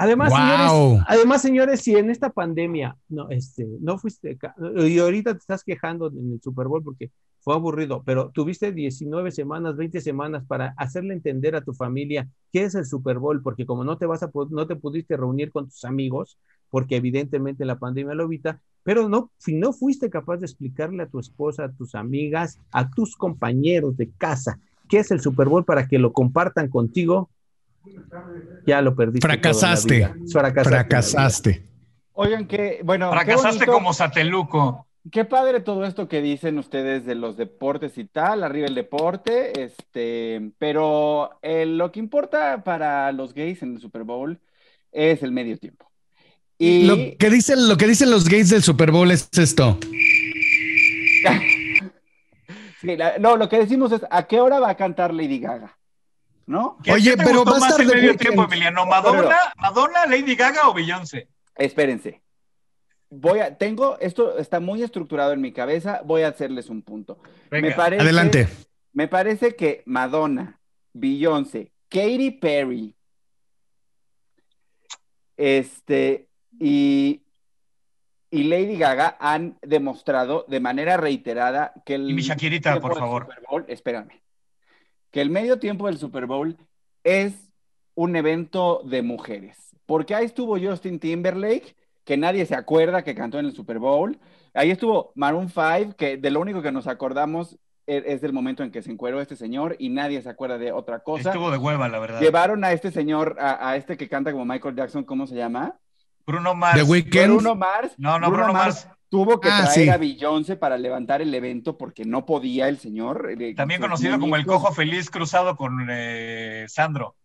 Speaker 6: Además,
Speaker 1: Wow.
Speaker 6: señores, además, señores, si en esta pandemia no, este, no fuiste, y ahorita te estás quejando en el Super Bowl porque fue aburrido, pero tuviste 19 semanas, 20 semanas para hacerle entender a tu familia qué es el Super Bowl, porque como no te vas a, no te pudiste reunir con tus amigos, porque evidentemente la pandemia lo evita, pero no, si no fuiste capaz de explicarle a tu esposa, a tus amigas, a tus compañeros de casa, qué es el Super Bowl para que lo compartan contigo, ya lo perdiste.
Speaker 1: Fracasaste.
Speaker 6: Fracasaste.
Speaker 1: Fracasaste.
Speaker 4: Oigan, que, bueno,
Speaker 3: Fracasaste como sateluco.
Speaker 4: Qué padre todo esto que dicen ustedes de los deportes y tal, arriba el deporte, este, pero eh, lo que importa para los gays en el Super Bowl es el medio tiempo. Y
Speaker 1: Lo que dicen, lo que dicen los gays del Super Bowl es esto.
Speaker 4: sí, la- no, lo que decimos es, ¿a qué hora va a cantar Lady Gaga? ¿No?
Speaker 3: ¿Qué-
Speaker 1: Oye, pero
Speaker 3: gustó
Speaker 1: va a
Speaker 3: más
Speaker 1: estar de
Speaker 3: medio tiempo, Emiliano? ¿Madonna, Madonna, Lady Gaga o Beyoncé?
Speaker 4: Espérense. Voy a, tengo, esto está muy estructurado en mi cabeza, voy a hacerles un punto.
Speaker 3: Venga.
Speaker 4: Me parece,
Speaker 1: Adelante.
Speaker 4: Me parece que Madonna Beyoncé, Katy Perry, este, y, y Lady Gaga han demostrado de manera reiterada que el
Speaker 3: Y mi Shakirita, por favor.
Speaker 4: Super Bowl, espérame, que el medio tiempo del Super Bowl es un evento de mujeres. Porque ahí estuvo Justin Timberlake, que nadie se acuerda que cantó en el Super Bowl. Ahí estuvo Maroon 5, que de lo único que nos acordamos e- es del momento en que se encueró este señor y nadie se acuerda de otra cosa.
Speaker 3: Estuvo de hueva, la verdad.
Speaker 4: Llevaron a este señor, a, a este que canta como Michael Jackson, ¿cómo se llama?
Speaker 3: Bruno Mars.
Speaker 1: The Weeknd.
Speaker 4: Bruno Mars.
Speaker 3: No, no, Bruno Mars.
Speaker 4: Tuvo que
Speaker 1: Ah,
Speaker 4: traer
Speaker 1: sí.
Speaker 4: a Beyoncé para levantar el evento porque no podía el señor. eh,
Speaker 3: También
Speaker 4: sus
Speaker 3: conocido como el cojo feliz cruzado con eh, Sandro.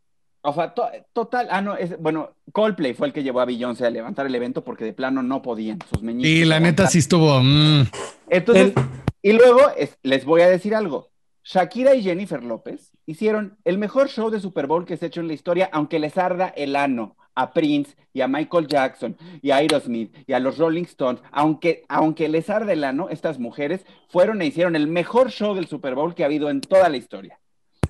Speaker 4: O sea, to- total, ah, no, es, bueno, Coldplay fue el que llevó a Beyoncé a levantar el evento porque de plano no podían, sus meñiques.
Speaker 1: Y la neta sí estuvo. mm.
Speaker 4: Entonces,
Speaker 5: El-
Speaker 4: y luego es- les voy a decir algo. Shakira y Jennifer López hicieron el mejor show de Super Bowl que se ha hecho en la historia, aunque les arda el ano a Prince y a Michael Jackson y a Aerosmith y a los Rolling Stones, aunque, aunque les arda el ano, estas mujeres fueron e hicieron el mejor show del Super Bowl que ha habido en toda la historia.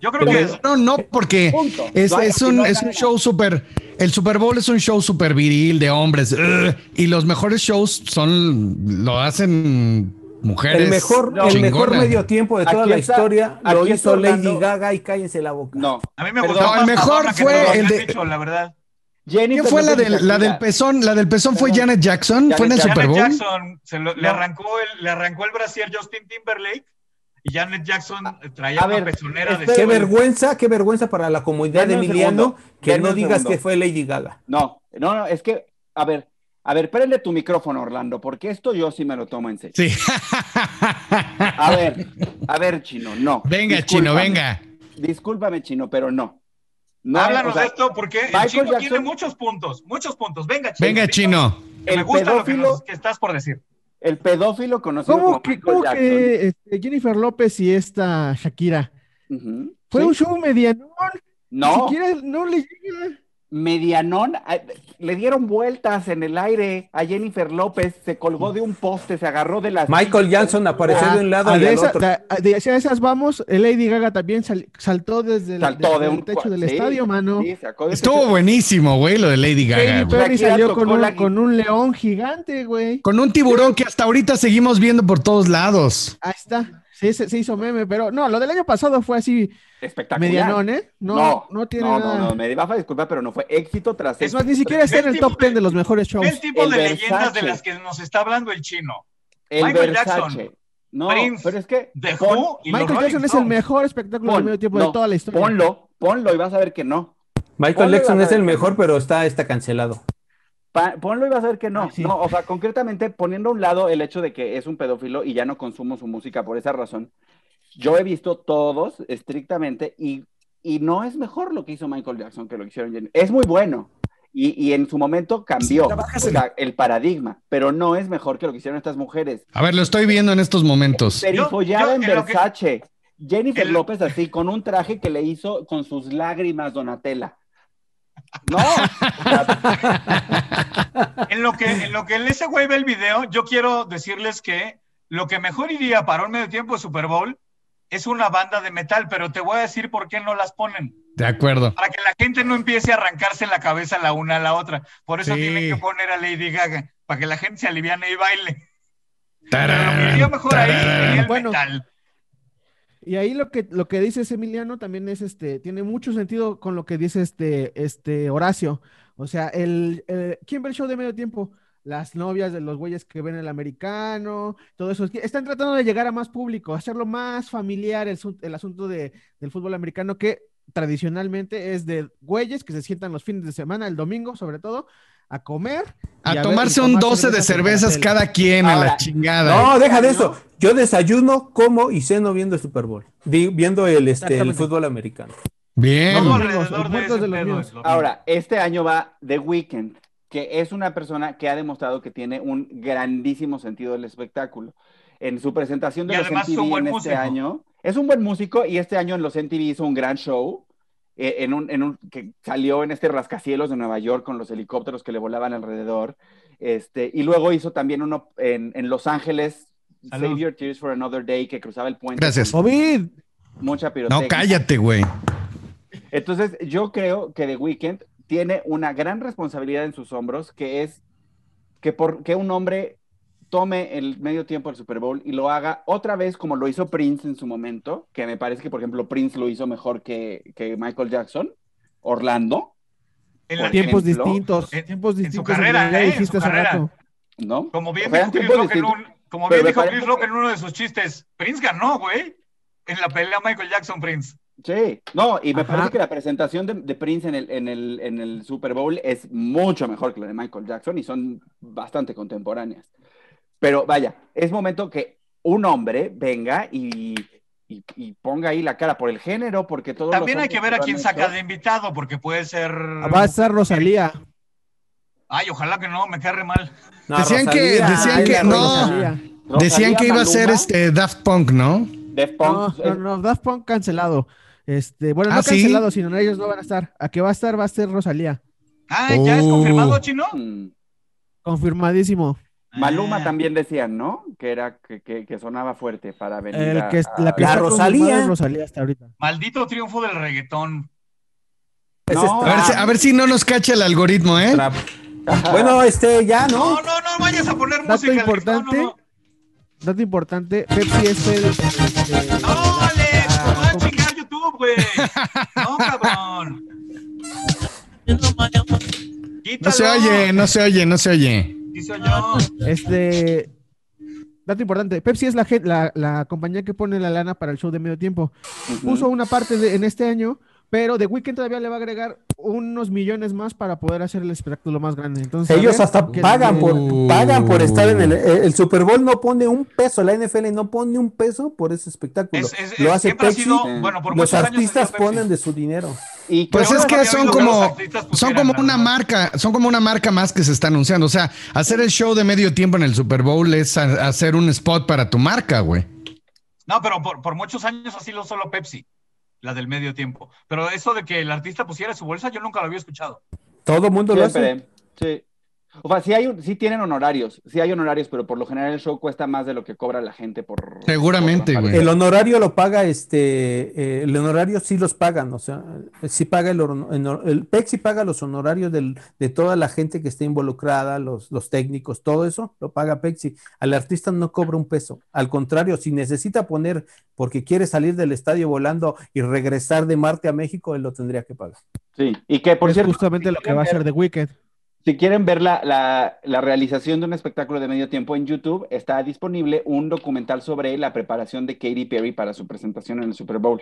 Speaker 3: Yo creo que es,
Speaker 1: No, no, porque es,
Speaker 4: No hay-
Speaker 1: es un,
Speaker 4: no
Speaker 1: es un show súper. El Super Bowl es un show súper viril de hombres. ugh, y los mejores shows son. Lo hacen mujeres.
Speaker 5: El mejor,
Speaker 4: No,
Speaker 5: el mejor medio tiempo de toda
Speaker 4: Aquí
Speaker 5: la
Speaker 4: está-
Speaker 5: historia lo hizo Lady. Gaga y cállense la boca.
Speaker 4: No.
Speaker 3: a mí me gustó
Speaker 1: No, el mejor fue el de-
Speaker 3: la verdad.
Speaker 4: Jennifer
Speaker 1: ¿Quién fue la, del, la del
Speaker 4: Shakira.
Speaker 1: pezón? La del pezón fue. Janet Jackson.
Speaker 4: Janet
Speaker 1: ¿Fue en el
Speaker 4: Jackson.
Speaker 1: Super
Speaker 3: Janet
Speaker 1: Bowl?
Speaker 3: Jackson se lo- le, arrancó el, le arrancó el brasier Justin Timberlake y Janet Jackson traía
Speaker 4: a
Speaker 3: una
Speaker 4: ver,
Speaker 3: pezonera de.
Speaker 5: Qué vergüenza, qué vergüenza para la comunidad de Emiliano
Speaker 4: segundo,
Speaker 5: que no digas
Speaker 4: segundo.
Speaker 5: que fue Lady Gaga.
Speaker 4: No, no, no, es que, a ver, a ver, prende tu micrófono, Orlando, porque esto yo sí me lo tomo en serio.
Speaker 1: Sí.
Speaker 4: A ver, a ver, Chino, no.
Speaker 1: venga, chino, venga.
Speaker 4: Discúlpame, Chino, pero no. No
Speaker 3: Háblanos
Speaker 4: o sea,
Speaker 3: de esto porque el
Speaker 4: Michael
Speaker 3: chino
Speaker 4: Jackson-
Speaker 3: tiene muchos puntos, muchos puntos. Venga, chino.
Speaker 1: Venga, chino.
Speaker 3: que Me
Speaker 4: El
Speaker 3: gusta lo que,
Speaker 4: pedófilo-
Speaker 3: nos- que estás por decir.
Speaker 4: El pedófilo conocido
Speaker 7: ¿Cómo
Speaker 4: como
Speaker 7: que, cómo este, Jennifer López y esta Shakira? Fue
Speaker 4: sí.
Speaker 7: un show medianón. Ni
Speaker 4: No,
Speaker 7: siquiera no le llega.
Speaker 4: Medianón. a- Le dieron vueltas en el aire a Jennifer López, se colgó de un poste, se agarró de las.
Speaker 5: Michael Jackson apareció
Speaker 7: Ah,
Speaker 5: de un lado
Speaker 7: ah,
Speaker 5: y
Speaker 7: de, esa-
Speaker 5: otro.
Speaker 7: de- de esas vamos, Lady Gaga también sal- saltó desde el,
Speaker 4: Saltó
Speaker 7: desde
Speaker 4: de
Speaker 7: el
Speaker 4: un
Speaker 7: techo del
Speaker 4: sí,
Speaker 7: estadio, mano.
Speaker 4: sí,
Speaker 1: Estuvo buenísimo, güey, lo de Lady Gaga.
Speaker 7: Katy. Perry salió con un,
Speaker 4: la-
Speaker 7: con un león gigante, güey.
Speaker 1: Con un tiburón que hasta ahorita seguimos viendo por todos lados.
Speaker 7: Ahí está. Sí, se, se hizo meme, pero no, lo del año pasado fue así
Speaker 4: espectacular.
Speaker 7: medianón, ¿eh? No, no, tiene
Speaker 4: no,
Speaker 7: nada.
Speaker 4: no, no, me vas a disculpar, pero no fue éxito tras
Speaker 7: Es
Speaker 4: éxito.
Speaker 7: más, ni siquiera está en el top 10
Speaker 3: de-
Speaker 7: de los mejores shows.
Speaker 3: El tipo
Speaker 4: El
Speaker 3: de leyendas de las que nos está hablando el chino.
Speaker 4: El
Speaker 3: Michael
Speaker 4: Versace.
Speaker 3: Jackson,
Speaker 4: No,
Speaker 3: Prince,
Speaker 4: pero es que
Speaker 3: The
Speaker 4: pon-
Speaker 3: Who y
Speaker 7: Michael
Speaker 3: Rolling
Speaker 7: Jackson es el mejor espectáculo
Speaker 4: pon-
Speaker 7: de medio tiempo
Speaker 4: no,
Speaker 7: de toda la historia.
Speaker 4: Ponlo, ponlo y vas a ver que no.
Speaker 5: Michael Jackson es el mejor, pero está, está cancelado.
Speaker 4: Pa- ponlo y vas a ver que no.
Speaker 7: Ah, sí.
Speaker 4: No, o sea, concretamente poniendo a un lado el hecho de que es un pedófilo y ya no consumo su música por esa razón. Yo he visto todos estrictamente y, y no es mejor lo que hizo Michael Jackson que lo que hicieron Jenny. Es muy bueno y, y en su momento cambió o sea, el paradigma, pero no es mejor que lo que hicieron estas mujeres.
Speaker 1: A ver, lo estoy viendo en estos momentos.
Speaker 4: Perifollada en
Speaker 3: que-
Speaker 4: Versace. Jennifer
Speaker 3: el-
Speaker 4: López así, con un traje que le hizo con sus lágrimas Donatella. No,
Speaker 3: En lo que, en lo que ese güey ve el video, yo quiero decirles que lo que mejor iría para un medio tiempo de Super Bowl es una banda de metal, pero te voy a decir por qué no las ponen.
Speaker 1: De acuerdo.
Speaker 3: Para que la gente no empiece a arrancarse la cabeza la una a la otra. Por eso
Speaker 1: Sí.
Speaker 3: tienen que poner a Lady Gaga, para que la gente se aliviane y baile. Pero lo que
Speaker 1: Tarán,
Speaker 3: iría mejor ahí sería el
Speaker 7: Bueno.
Speaker 3: metal.
Speaker 7: Y ahí lo que, lo que dice Emiliano también es este, tiene mucho sentido con lo que dice este, este Horacio. O sea, el, ¿quién ve el show de medio tiempo? Las novias de los güeyes que ven el americano, todo eso. Están tratando de llegar a más público, hacerlo más familiar el, su- el asunto de, del fútbol americano, que tradicionalmente es de güeyes que se sientan los fines de semana, el domingo sobre todo, a comer.
Speaker 1: A tomarse un
Speaker 7: tomar
Speaker 1: 12 de
Speaker 7: cervezas
Speaker 1: cada quien a la
Speaker 4: Ahora,
Speaker 1: chingada.
Speaker 5: No, deja de eso. Yo desayuno, como y ceno viendo el Super Bowl. Vi- viendo el, este, el fútbol americano.
Speaker 1: Bien.
Speaker 7: Amigos, los
Speaker 3: de
Speaker 7: los míos.
Speaker 4: Ahora, este año va The Weeknd, que es una persona que ha demostrado que tiene un grandísimo sentido del espectáculo. En su presentación de
Speaker 3: Y
Speaker 4: los
Speaker 3: además es un
Speaker 4: MTV
Speaker 3: buen
Speaker 4: en este
Speaker 3: músico.
Speaker 4: año, es un buen músico y este año en los MTV hizo un gran show. Eh, en un, en un, que salió en este rascacielos de Nueva York con los helicópteros que le volaban alrededor. Este, y luego hizo también uno en, en Los Ángeles,
Speaker 3: Salud.
Speaker 4: Save Your Tears for Another Day, que cruzaba el puente.
Speaker 1: Gracias.
Speaker 7: COVID.
Speaker 4: Mucha pirotecnia.
Speaker 1: No, cállate, güey.
Speaker 4: Entonces, yo creo que The Weeknd tiene una gran responsabilidad en sus hombros, que es que, por, que un hombre tome el medio tiempo del Super Bowl y lo haga otra vez como lo hizo Prince en su momento, que me parece que, por ejemplo, Prince lo hizo mejor que, que Michael Jackson, Orlando,
Speaker 3: En la-
Speaker 7: Tiempos
Speaker 4: ejemplo,
Speaker 7: distintos,
Speaker 3: en-
Speaker 7: tiempos
Speaker 3: en su
Speaker 7: distintos.
Speaker 3: carrera, ¿eh? En
Speaker 7: dijiste
Speaker 3: su carrera.
Speaker 7: rato.
Speaker 4: ¿no?
Speaker 3: Como bien
Speaker 4: O sea,
Speaker 3: dijo Chris Rock en un, como bien
Speaker 4: me
Speaker 3: dijo Chris Rock
Speaker 4: que-
Speaker 3: en uno de sus chistes, Prince ganó, güey. En la pelea Michael Jackson Prince.
Speaker 4: Sí, no, y me
Speaker 7: Ajá.
Speaker 4: parece que la presentación de, de Prince en el, en, el, en el Super Bowl es mucho mejor que la de Michael Jackson y son bastante contemporáneas. Pero vaya, es momento que un hombre venga y, y- y ponga ahí la cara por el género, porque todos los
Speaker 3: También hay que ver a quién saca de invitado, porque puede ser.
Speaker 7: Va a estar Rosalía.
Speaker 3: Ay, ojalá que no, me cae re mal.
Speaker 5: No,
Speaker 1: Decían que- decían
Speaker 5: ay,
Speaker 1: que no.
Speaker 5: Rosalía.
Speaker 1: Decían que iba a ser este Daft Punk, ¿no?
Speaker 4: Daft
Speaker 7: No,
Speaker 4: Punk,
Speaker 7: no,
Speaker 4: eh,
Speaker 7: no, Daft Punk cancelado. Este, bueno,
Speaker 1: ¿Ah,
Speaker 7: no
Speaker 1: sí?
Speaker 7: cancelado, sino ellos no van a estar. A que va a estar, va a ser Rosalía.
Speaker 3: Ah, ¿ya es
Speaker 1: Oh.
Speaker 3: confirmado, chino?
Speaker 4: mm,
Speaker 7: Confirmadísimo.
Speaker 4: Maluma
Speaker 3: Ah.
Speaker 4: también decían, ¿no? Que era que, que- que sonaba fuerte para venir
Speaker 7: El
Speaker 4: a-
Speaker 7: que,
Speaker 4: a-
Speaker 7: la
Speaker 5: La Rosalía.
Speaker 7: Rosalía hasta ahorita.
Speaker 3: Maldito triunfo del reggaetón.
Speaker 4: No,
Speaker 5: es
Speaker 1: A ver, si,
Speaker 5: trap,
Speaker 1: a ver si no nos cacha el algoritmo, ¿eh?
Speaker 5: trap. Bueno, este, ya,
Speaker 3: No,
Speaker 5: ¿no?
Speaker 3: no, no vayas a poner
Speaker 7: Dato
Speaker 3: música.
Speaker 7: Importante.
Speaker 3: No, no.
Speaker 7: Dato importante, Pepsi es el... este,
Speaker 3: No, Alex,
Speaker 7: la-
Speaker 3: no va a chingar YouTube, güey. No, cabrón.
Speaker 1: No se oye, no se oye, no se oye.
Speaker 3: Yo.
Speaker 7: Este. Dato importante, Pepsi es la, la, la compañía que pone la lana para el show de medio tiempo. Puso una parte de- en este año, pero The Weeknd todavía le va a agregar unos millones más para poder hacer el espectáculo más grande. Entonces,
Speaker 5: Ellos
Speaker 7: ver
Speaker 5: hasta pagan por,
Speaker 1: Uh.
Speaker 5: pagan por estar en el, el Super Bowl, no pone un peso, la NFL no pone un peso por ese espectáculo.
Speaker 3: Es- es-
Speaker 5: Lo hace
Speaker 3: siempre ha
Speaker 5: Pepsi,
Speaker 3: sido, bueno, por
Speaker 5: los
Speaker 3: años
Speaker 5: artistas
Speaker 3: Pepsi.
Speaker 5: ponen de su dinero.
Speaker 4: Y
Speaker 1: Pues es que son como, son como una marca, son como una marca más que se está anunciando. O sea, hacer el show de medio tiempo en el Super Bowl es a- hacer un spot para tu marca, güey.
Speaker 3: No, pero por, por muchos años así lo solo Pepsi, la del medio tiempo. Pero eso de que el artista pusiera su bolsa, yo nunca lo había escuchado.
Speaker 5: Todo el mundo lo hace.
Speaker 4: Sí. O sea, sí, hay, un- sí tienen honorarios, sí hay honorarios, pero por lo general el show cuesta más de lo que cobra la gente por...
Speaker 1: Seguramente,
Speaker 4: por
Speaker 1: güey.
Speaker 5: El honorario lo paga, este, eh, el honorario sí los pagan, o sea, sí paga el, el, el Pepsi paga los honorarios del- de toda la gente que esté involucrada, los, los técnicos, todo eso lo paga Pepsi. Al artista no cobra un peso. Al contrario, si necesita poner porque quiere salir del estadio volando y regresar de Marte a México, él lo tendría que pagar.
Speaker 4: Sí, y que por
Speaker 7: es
Speaker 4: cierto,
Speaker 7: justamente lo que va a hacer The Weeknd.
Speaker 4: Si quieren ver la, la- la realización de un espectáculo de medio tiempo en YouTube, está disponible un documental sobre la preparación de Katy Perry para su presentación en el Super Bowl.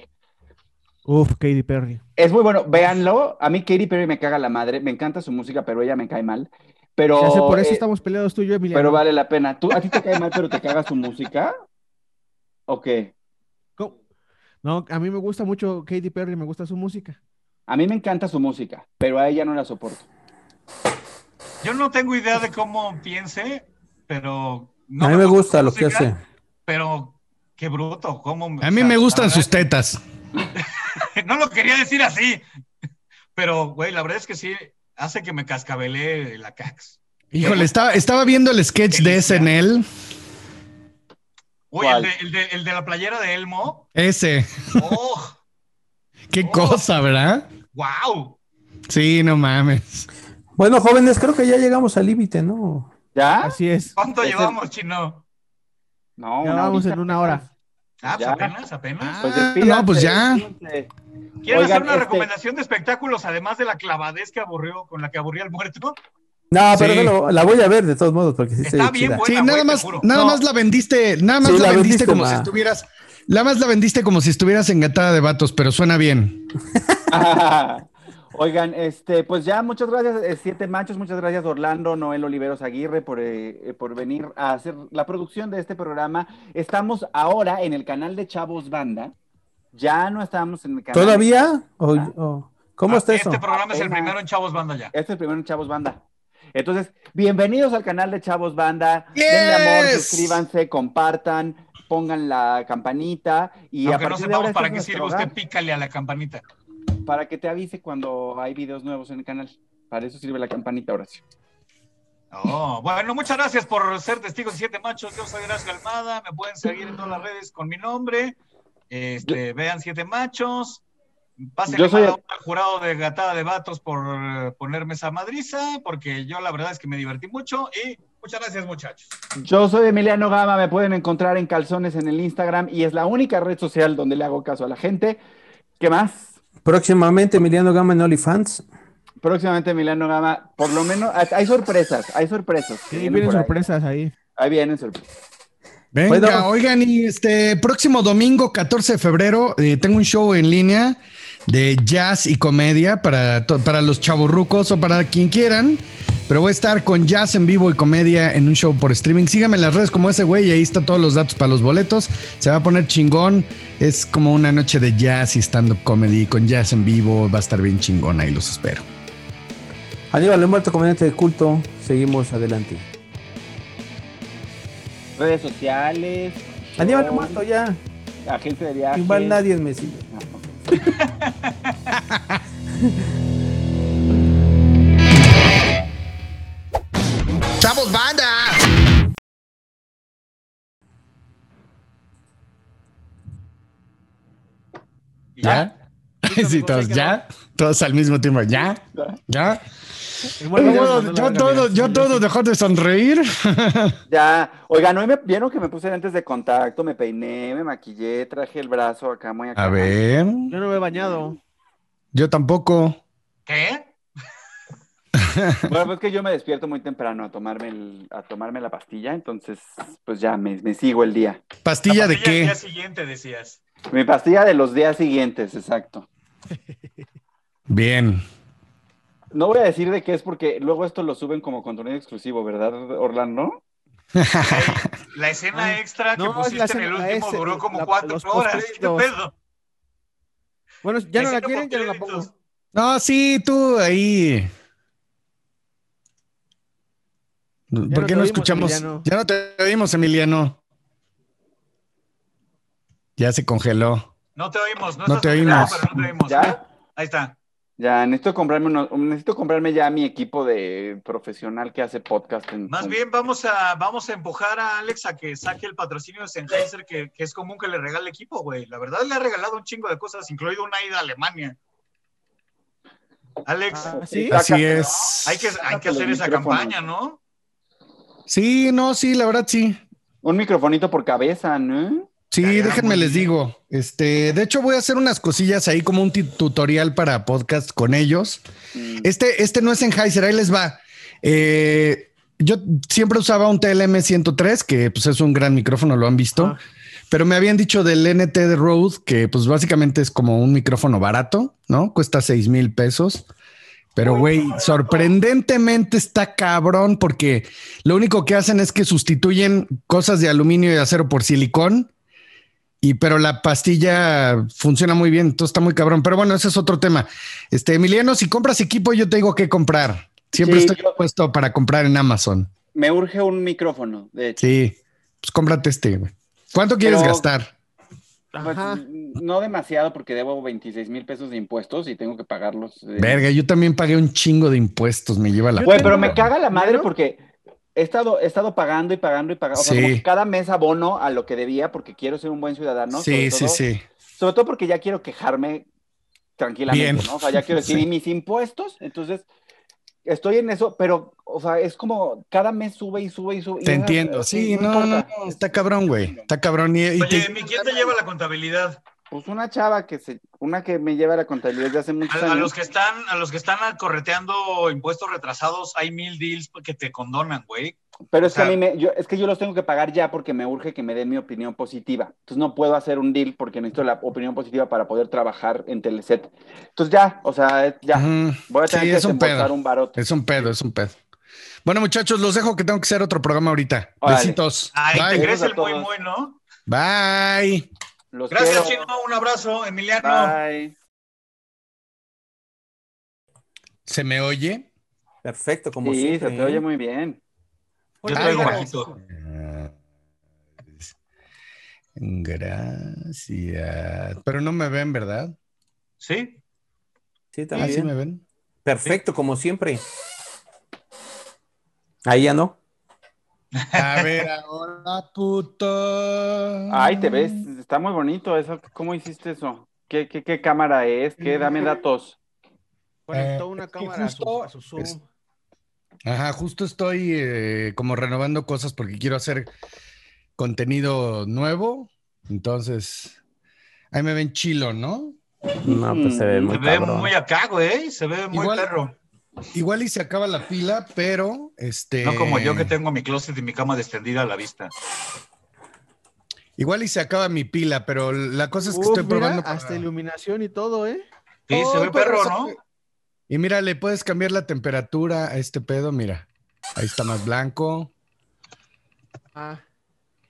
Speaker 7: Uf, Katy Perry.
Speaker 4: Es muy bueno, véanlo. A mí Katy Perry me caga la madre, me encanta su música, pero ella me cae mal. Pero,
Speaker 7: Ya sé, por eso
Speaker 4: eh,
Speaker 7: estamos peleados tú y yo, Emiliano.
Speaker 4: pero vale la pena. ¿Tú, ¿A ti te cae mal, pero te caga su música? ¿O qué?
Speaker 7: No, a mí me gusta mucho Katy Perry, me gusta su música.
Speaker 4: A mí me encanta su música, pero a ella no la soporto.
Speaker 3: Yo no tengo idea de cómo piense, pero... no
Speaker 5: a mí me gusta lo que hace.
Speaker 3: Pero qué bruto, cómo...
Speaker 1: A mí me gustan sus
Speaker 3: tetas. No lo quería decir así, pero, güey, la verdad es que sí, hace que me cascabelee la cax.
Speaker 1: Híjole, estaba, estaba viendo el sketch de. SNL.
Speaker 3: Oye, el de, el, de, el de la playera de Elmo.
Speaker 1: Ese.
Speaker 3: ¡Oh!
Speaker 1: Qué
Speaker 3: Oh.
Speaker 1: cosa, ¿verdad?
Speaker 3: ¡Wow!
Speaker 1: Sí, no mames.
Speaker 5: Bueno, jóvenes, creo que ya llegamos al límite, ¿no?
Speaker 4: ¿Ya?
Speaker 7: Así es.
Speaker 3: ¿Cuánto llevamos, chino?
Speaker 4: No,
Speaker 7: Ya
Speaker 4: una
Speaker 7: vamos en una hora.
Speaker 3: Ah, pues apenas, apenas.
Speaker 4: Pues
Speaker 1: Ah, no, pues ya.
Speaker 4: despídanse.
Speaker 3: ¿Quieren
Speaker 4: Oigan,
Speaker 3: hacer una
Speaker 4: este-
Speaker 3: recomendación de espectáculos además de la clavadez que aburrió, con la que aburría al muerto?
Speaker 5: No, pero
Speaker 1: Sí.
Speaker 5: la voy a ver de todos modos, porque sí
Speaker 3: Está
Speaker 5: está
Speaker 3: bien
Speaker 5: chida.
Speaker 3: buena.
Speaker 1: Sí, nada más, nada
Speaker 5: No.
Speaker 1: más la vendiste, nada más
Speaker 5: Sí,
Speaker 1: la,
Speaker 5: la
Speaker 1: vendiste
Speaker 5: vendiste
Speaker 1: como si estuvieras, nada más la vendiste como si estuvieras engatada de vatos, pero suena bien.
Speaker 4: Oigan, este, pues ya, muchas gracias, eh, Siete Machos, muchas gracias Orlando, Noel Oliveros Aguirre por, eh, eh, por venir a hacer la producción de este programa. Estamos ahora en el canal de Chavos Banda. Ya no estamos en el canal.
Speaker 5: ¿Todavía? ¿O- o- ¿Cómo
Speaker 3: Ah,
Speaker 5: está eso?
Speaker 3: Este programa es el primero en Chavos Banda ya.
Speaker 4: Este es el primero en Chavos Banda. Entonces, bienvenidos al canal de Chavos Banda. Denle amor, suscríbanse, compartan, pongan la campanita y a
Speaker 3: Aunque no
Speaker 4: de ahora
Speaker 3: sepamos
Speaker 4: este
Speaker 3: para
Speaker 4: es
Speaker 3: qué sirve, usted pícale a la campanita.
Speaker 4: Para que te avise cuando hay videos nuevos en el canal. Para eso sirve la campanita, Horacio.
Speaker 3: Oh, bueno, muchas gracias por ser testigos de Siete Machos. Yo soy Horacio Almada. Me pueden seguir en todas las redes con mi nombre. Este, vean Siete Machos. Pásenle
Speaker 4: Yo soy
Speaker 3: al jurado de Gatada de Vatos por eh, ponerme esa madriza, porque yo la verdad es que me divertí mucho y muchas gracias, muchachos.
Speaker 4: Yo soy Emiliano Gama, me pueden encontrar en Calzones en el Instagram y es la única red social donde le hago caso a la gente. ¿Qué más?
Speaker 5: Próximamente Emiliano Gama en OnlyFans.
Speaker 4: Próximamente Emiliano Gama, por lo menos hay- sorpresas, hay sorpresas.
Speaker 7: Sí,
Speaker 4: vienen
Speaker 7: sorpresas ahí.
Speaker 4: Ahí vienen sorpresas.
Speaker 1: Venga, oigan, y este próximo domingo, 14 de febrero, eh, tengo un show en línea de jazz y comedia para, para los chavorrucos o para quien quieran. Pero voy a estar con jazz en vivo y comedia en un show por streaming. Síganme en las redes como ese güey, y ahí están todos los datos para los boletos. Se va a poner chingón. Es como una noche de jazz y stand-up comedy con jazz en vivo. Va a estar bien chingón, ahí los espero.
Speaker 5: Aníbal el muerto, comediante de culto. Seguimos adelante.
Speaker 4: Redes sociales.
Speaker 5: Aníbal
Speaker 4: show,
Speaker 5: muerto ya.
Speaker 4: Agencia de viajes.
Speaker 5: Igual nadie me sigue.
Speaker 1: ¡Chavos, banda! ¿Ya? Sí, todos, ¿ya? Todos al mismo tiempo, ¿ya? ¿Ya?
Speaker 7: Ya nos
Speaker 1: Yo, todo, yo todo dejó de sonreír.
Speaker 4: Ya, oigan, hoy me vieron que me puse lentes de contacto, me peiné, me maquillé, traje el brazo acá muy acá.
Speaker 1: A ver,
Speaker 7: Yo no me he bañado.
Speaker 1: yo tampoco.
Speaker 3: ¿Qué?
Speaker 4: Bueno, pues que yo me despierto muy temprano a tomarme el- a tomarme la pastilla, entonces pues ya me, me sigo el día.
Speaker 1: ¿Pastilla
Speaker 3: La
Speaker 1: de
Speaker 3: pastilla del
Speaker 1: qué?
Speaker 3: día siguiente, decías.
Speaker 4: Mi pastilla de los días siguientes, exacto.
Speaker 1: Bien.
Speaker 4: No voy a decir de qué es porque luego esto lo suben como contenido exclusivo, ¿verdad, Orlando?
Speaker 3: La escena extra que
Speaker 7: no,
Speaker 3: pusiste
Speaker 7: la
Speaker 3: en el último
Speaker 7: ese,
Speaker 3: duró como
Speaker 7: la-
Speaker 3: cuatro horas. ¿Qué pedo?
Speaker 7: Bueno, ya no la quieren, ya no la pongo.
Speaker 1: No, sí, tú ahí. ¿Por
Speaker 7: no
Speaker 1: qué no escuchamos?
Speaker 7: Emiliano.
Speaker 1: Ya no te oímos, Emiliano. Ya se congeló.
Speaker 3: No te oímos, no,
Speaker 1: No
Speaker 3: estás
Speaker 1: te oímos.
Speaker 3: pero no te oímos.
Speaker 4: ¿Ya?
Speaker 3: Ahí está.
Speaker 4: Ya, necesito comprarme uno- necesito comprarme ya mi equipo de profesional que hace podcast. En,
Speaker 3: Más bien vamos a, vamos a empujar a Alex a que saque el patrocinio de Sennheiser, que, que es común que le regale equipo, güey. La verdad le ha regalado un chingo de cosas, incluido una ida a Alemania. Alex,
Speaker 7: Ah, ¿sí?
Speaker 1: Así es.
Speaker 3: hay que, hay que hacer esa campaña, ¿no?
Speaker 1: Sí, no, sí, la verdad sí.
Speaker 4: Un microfonito por cabeza, ¿no?
Speaker 1: Sí, déjenme les digo. Este, de hecho, voy a hacer unas cosillas ahí como un tutorial para podcast con ellos.
Speaker 4: Mm.
Speaker 1: Este, este no es Sennheiser, ahí les va. Eh, yo siempre usaba un TLM 103, que pues es un gran micrófono, lo han visto.
Speaker 7: Ah.
Speaker 1: Pero me habían dicho del NT de Rode, que pues básicamente es como un micrófono barato, ¿no? Cuesta 6 mil pesos. Pero, güey, sorprendentemente está cabrón porque lo único que hacen es que sustituyen cosas de aluminio y acero por silicón. Y pero la pastilla funciona muy bien, entonces está muy cabrón. Pero bueno, ese es otro tema. Este, Emiliano, si compras equipo, yo te digo qué comprar. Siempre
Speaker 4: Sí,
Speaker 1: estoy
Speaker 4: yo-
Speaker 1: puesto para comprar en Amazon.
Speaker 4: Me urge un micrófono, de hecho.
Speaker 1: Sí, pues cómprate este, güey. ¿Cuánto quieres
Speaker 4: Pero-
Speaker 1: gastar?
Speaker 4: Pues, no demasiado porque debo 26 mil pesos de impuestos y tengo que pagarlos. eh.
Speaker 1: Verga, yo también pagué un chingo de impuestos, me lleva la.
Speaker 4: Güey, pero me caga la madre porque he estado, he estado pagando y pagando y pagando. O sea,
Speaker 1: Sí.
Speaker 4: como que cada mes abono a lo que debía porque quiero ser un buen ciudadano.
Speaker 1: sí, sí, sí.
Speaker 4: Sobre todo porque ya quiero quejarme tranquilamente,
Speaker 1: Bien.
Speaker 4: ¿no? O sea, ya quiero decir,
Speaker 1: Sí.
Speaker 4: ¿y mis impuestos? Entonces, estoy en eso, pero, o sea, es como cada mes sube y sube y sube.
Speaker 1: Te entiendo. Sí, no, no, está cabrón, güey. Está cabrón. Y, y
Speaker 3: Oye,
Speaker 1: te-
Speaker 3: ¿mi quién te lleva la contabilidad?
Speaker 4: Pues una chava que se, una que me lleva la contabilidad de hace muchos
Speaker 3: A, a
Speaker 4: años.
Speaker 3: los que están, a los que están correteando impuestos retrasados, hay mil deals que te condonan, güey.
Speaker 4: Pero
Speaker 3: O
Speaker 4: es que a mí me, yo, es que yo los tengo que pagar ya porque me urge que me den mi opinión positiva. Entonces no puedo hacer un deal porque necesito la opinión positiva para poder trabajar en Teleset. Entonces ya, o sea, ya. Voy a tener
Speaker 1: Sí,
Speaker 4: que
Speaker 1: es un pedo.
Speaker 4: un barote.
Speaker 1: Es un pedo, es un pedo. Bueno, muchachos, los dejo que tengo que hacer otro programa ahorita.
Speaker 4: Órale.
Speaker 1: Besitos.
Speaker 3: Ay, te
Speaker 1: Bye.
Speaker 3: crees el muy muy, ¿no?
Speaker 1: Bye.
Speaker 4: Los
Speaker 3: Gracias,
Speaker 4: quiero.
Speaker 3: Chino. Un abrazo, Emiliano.
Speaker 4: Bye.
Speaker 1: ¿Se me oye?
Speaker 5: Perfecto, como
Speaker 4: Sí,
Speaker 5: siempre.
Speaker 4: se te
Speaker 5: ¿eh?
Speaker 4: oye muy bien.
Speaker 3: Yo
Speaker 1: Ah,
Speaker 3: traigo bajito.
Speaker 1: Gracias. Pero no me ven, ¿verdad?
Speaker 3: ¿Sí?
Speaker 5: Sí,
Speaker 1: Ah,
Speaker 5: también.
Speaker 1: sí me ven.
Speaker 5: Perfecto, como siempre. Ahí ya no.
Speaker 1: A ver, ahora, puto.
Speaker 4: Ay, te ves, está muy bonito eso. ¿Cómo hiciste eso? ¿Qué, qué, qué cámara es? ¿Qué? Dame datos.
Speaker 7: Conectó
Speaker 1: Eh,
Speaker 7: una
Speaker 1: es que
Speaker 7: cámara a su,
Speaker 1: justo
Speaker 7: a su Zoom.
Speaker 1: es- Ajá, justo estoy eh, como renovando cosas porque quiero hacer contenido nuevo. Entonces, ahí me ven chilo, ¿no?
Speaker 5: No, pues se ve
Speaker 3: Se
Speaker 5: muy
Speaker 3: ve
Speaker 5: cabrón.
Speaker 3: muy acá, güey. Se ve muy
Speaker 1: Igual-
Speaker 3: perro.
Speaker 1: Igual y se acaba la pila, pero este.
Speaker 3: No como yo que tengo mi closet y mi cama extendida a la vista.
Speaker 1: Igual y se acaba mi pila, pero la cosa es que
Speaker 7: Uf,
Speaker 1: estoy
Speaker 7: mira,
Speaker 1: probando. para-
Speaker 7: hasta iluminación y todo, ¿eh?
Speaker 3: Sí, se
Speaker 1: Oh,
Speaker 3: ve perro, ¿no?
Speaker 1: Y mira, le puedes cambiar la temperatura a este pedo, mira. Ahí está más blanco.
Speaker 7: Ah,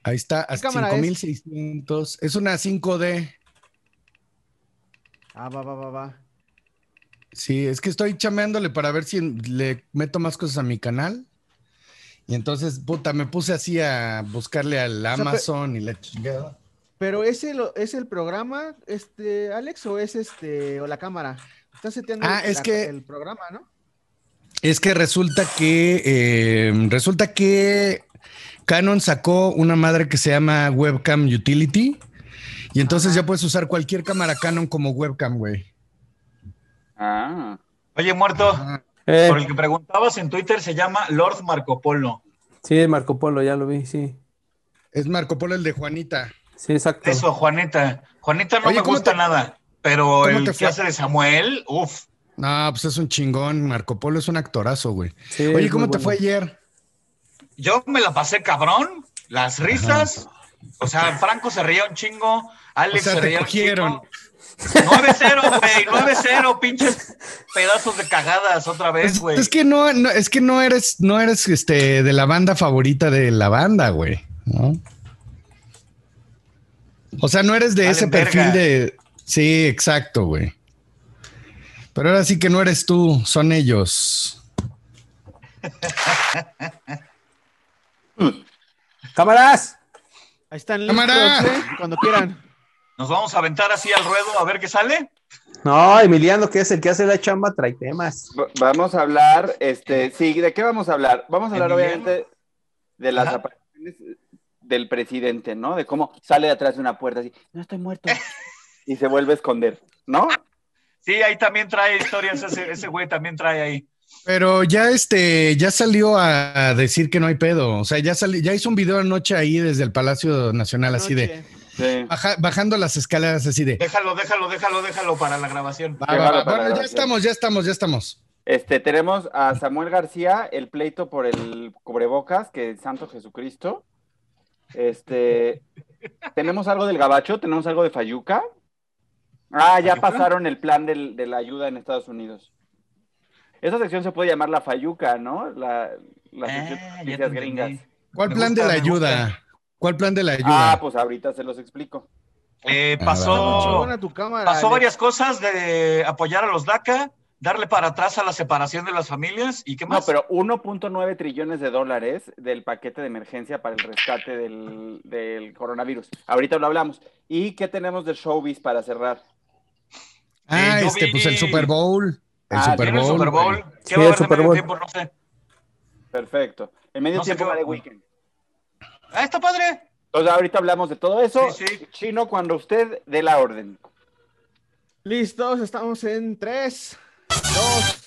Speaker 1: Ahí está, hasta
Speaker 7: cámara es?
Speaker 1: 5600. Es una 5D.
Speaker 7: ah, va, va, va, va.
Speaker 1: Sí, es que estoy chameándole para ver si le meto más cosas a mi canal. Y entonces, puta, me puse así a buscarle al Amazon y la chingada.
Speaker 7: Pero ¿es el, ¿es el programa, este, Alex, o es este, o la cámara? Seteando
Speaker 1: Ah,
Speaker 7: el,
Speaker 1: es
Speaker 7: la-
Speaker 1: que-
Speaker 7: el programa, ¿no?
Speaker 1: Es que resulta que eh, resulta que Canon sacó una madre que se llama Webcam Utility. Y entonces
Speaker 7: Ajá.
Speaker 1: ya puedes usar cualquier cámara Canon como webcam, güey.
Speaker 4: Ah.
Speaker 3: Oye, muerto,
Speaker 5: Eh,
Speaker 3: por el que preguntabas en Twitter se llama Lord Marco Polo.
Speaker 5: sí, Marco Polo, ya lo vi, sí.
Speaker 1: Es Marco Polo el de Juanita.
Speaker 5: Sí, exacto.
Speaker 3: Eso, Juanita. Juanita no
Speaker 1: Oye,
Speaker 3: me
Speaker 1: ¿cómo
Speaker 3: gusta
Speaker 1: te-
Speaker 3: nada, pero
Speaker 1: cómo
Speaker 3: el
Speaker 1: te
Speaker 3: que
Speaker 1: fue?
Speaker 3: hace de Samuel, uff.
Speaker 1: No, pues es un chingón. Marco Polo es un actorazo, güey.
Speaker 5: Sí,
Speaker 1: Oye, ¿cómo te
Speaker 5: bueno.
Speaker 1: fue ayer?
Speaker 3: Yo me la pasé cabrón, las risas. O sea, Franco se reía un chingo, Alex
Speaker 1: O sea,
Speaker 3: se reía un chingo. 9-0, güey, 9-0, pinches pedazos de cagadas otra vez,
Speaker 1: Es,
Speaker 3: güey.
Speaker 1: es que no, no- es que no eres, no eres este de la banda favorita de la banda, güey. ¿no? O sea, no eres de
Speaker 3: Valen
Speaker 1: ese
Speaker 3: verga.
Speaker 1: perfil de. Sí, exacto, güey. Pero ahora sí que no eres tú, son ellos.
Speaker 5: ¡Cámaras!
Speaker 7: Ahí están listos,
Speaker 1: ¡Cámara!
Speaker 7: ¿eh? Cuando quieran.
Speaker 3: Nos vamos a aventar así al ruedo a ver qué sale.
Speaker 5: No, Emiliano, que es el que hace la chamba, trae temas.
Speaker 4: Va- Vamos a hablar, este, sí, ¿de qué vamos a hablar? Vamos a hablar
Speaker 3: Emiliano.
Speaker 4: obviamente de las
Speaker 3: Ajá.
Speaker 4: apariciones del presidente, ¿no? De cómo sale de atrás de una puerta así, no estoy muerto, y se vuelve a esconder, ¿no?
Speaker 3: Sí, ahí también trae historias, ese, ese güey también trae ahí.
Speaker 1: Pero ya este, ya salió a decir que no hay pedo. O sea, ya salió, ya hizo un video anoche ahí desde el Palacio Nacional, así de
Speaker 7: Noche.
Speaker 4: Sí.
Speaker 1: baja- bajando las escaleras, así de.
Speaker 3: Déjalo, déjalo, déjalo, déjalo para la grabación.
Speaker 1: Va,
Speaker 4: Qué
Speaker 1: va,
Speaker 4: bárbaro
Speaker 1: va.
Speaker 4: para la
Speaker 1: Bueno, ya estamos, ya estamos, ya estamos.
Speaker 4: Este, tenemos a Samuel García, el pleito por el cubrebocas, que es Santo Jesucristo. Este, tenemos algo del Gabacho, tenemos algo de Fayuca. Ah, ya pasaron el plan del- de la ayuda en Estados Unidos. Esa sección se puede llamar la Fayuca, ¿no? La, la sección
Speaker 3: Ah,
Speaker 4: de noticias gringas.
Speaker 1: ¿Cuál
Speaker 3: Me
Speaker 1: plan
Speaker 3: gusta,
Speaker 1: de la ayuda? ¿Cuál plan de la ayuda?
Speaker 4: Ah, pues ahorita se los explico.
Speaker 3: Eh,
Speaker 1: Ah,
Speaker 3: pasó,
Speaker 7: cámara.
Speaker 3: pasó varias cosas de apoyar a los DACA, darle para atrás a la separación de las familias y qué
Speaker 4: No,
Speaker 3: más.
Speaker 4: pero 1.9 trillones de dólares del paquete de emergencia para el rescate del, del coronavirus. Ahorita lo hablamos. ¿Y qué tenemos de showbiz para cerrar?
Speaker 1: Ah,
Speaker 3: Eh,
Speaker 1: este,
Speaker 3: vi-
Speaker 1: pues el Super Bowl. El
Speaker 4: Ah,
Speaker 1: Super
Speaker 3: ¿Tiene el
Speaker 1: Bowl.
Speaker 3: Super Bowl?
Speaker 1: güey.
Speaker 3: ¿Qué
Speaker 5: Sí,
Speaker 3: va a
Speaker 5: el
Speaker 3: haber de
Speaker 5: Super
Speaker 3: medio
Speaker 5: Bowl.
Speaker 3: tiempo? No sé.
Speaker 4: Perfecto. El medio
Speaker 3: No
Speaker 4: tiempo va
Speaker 3: va-
Speaker 4: de weekend.
Speaker 3: Ah, está padre.
Speaker 4: Entonces ahorita hablamos de todo eso.
Speaker 3: Sí, sí.
Speaker 4: Chino, cuando usted dé la orden.
Speaker 7: Listos, estamos en 3, 2,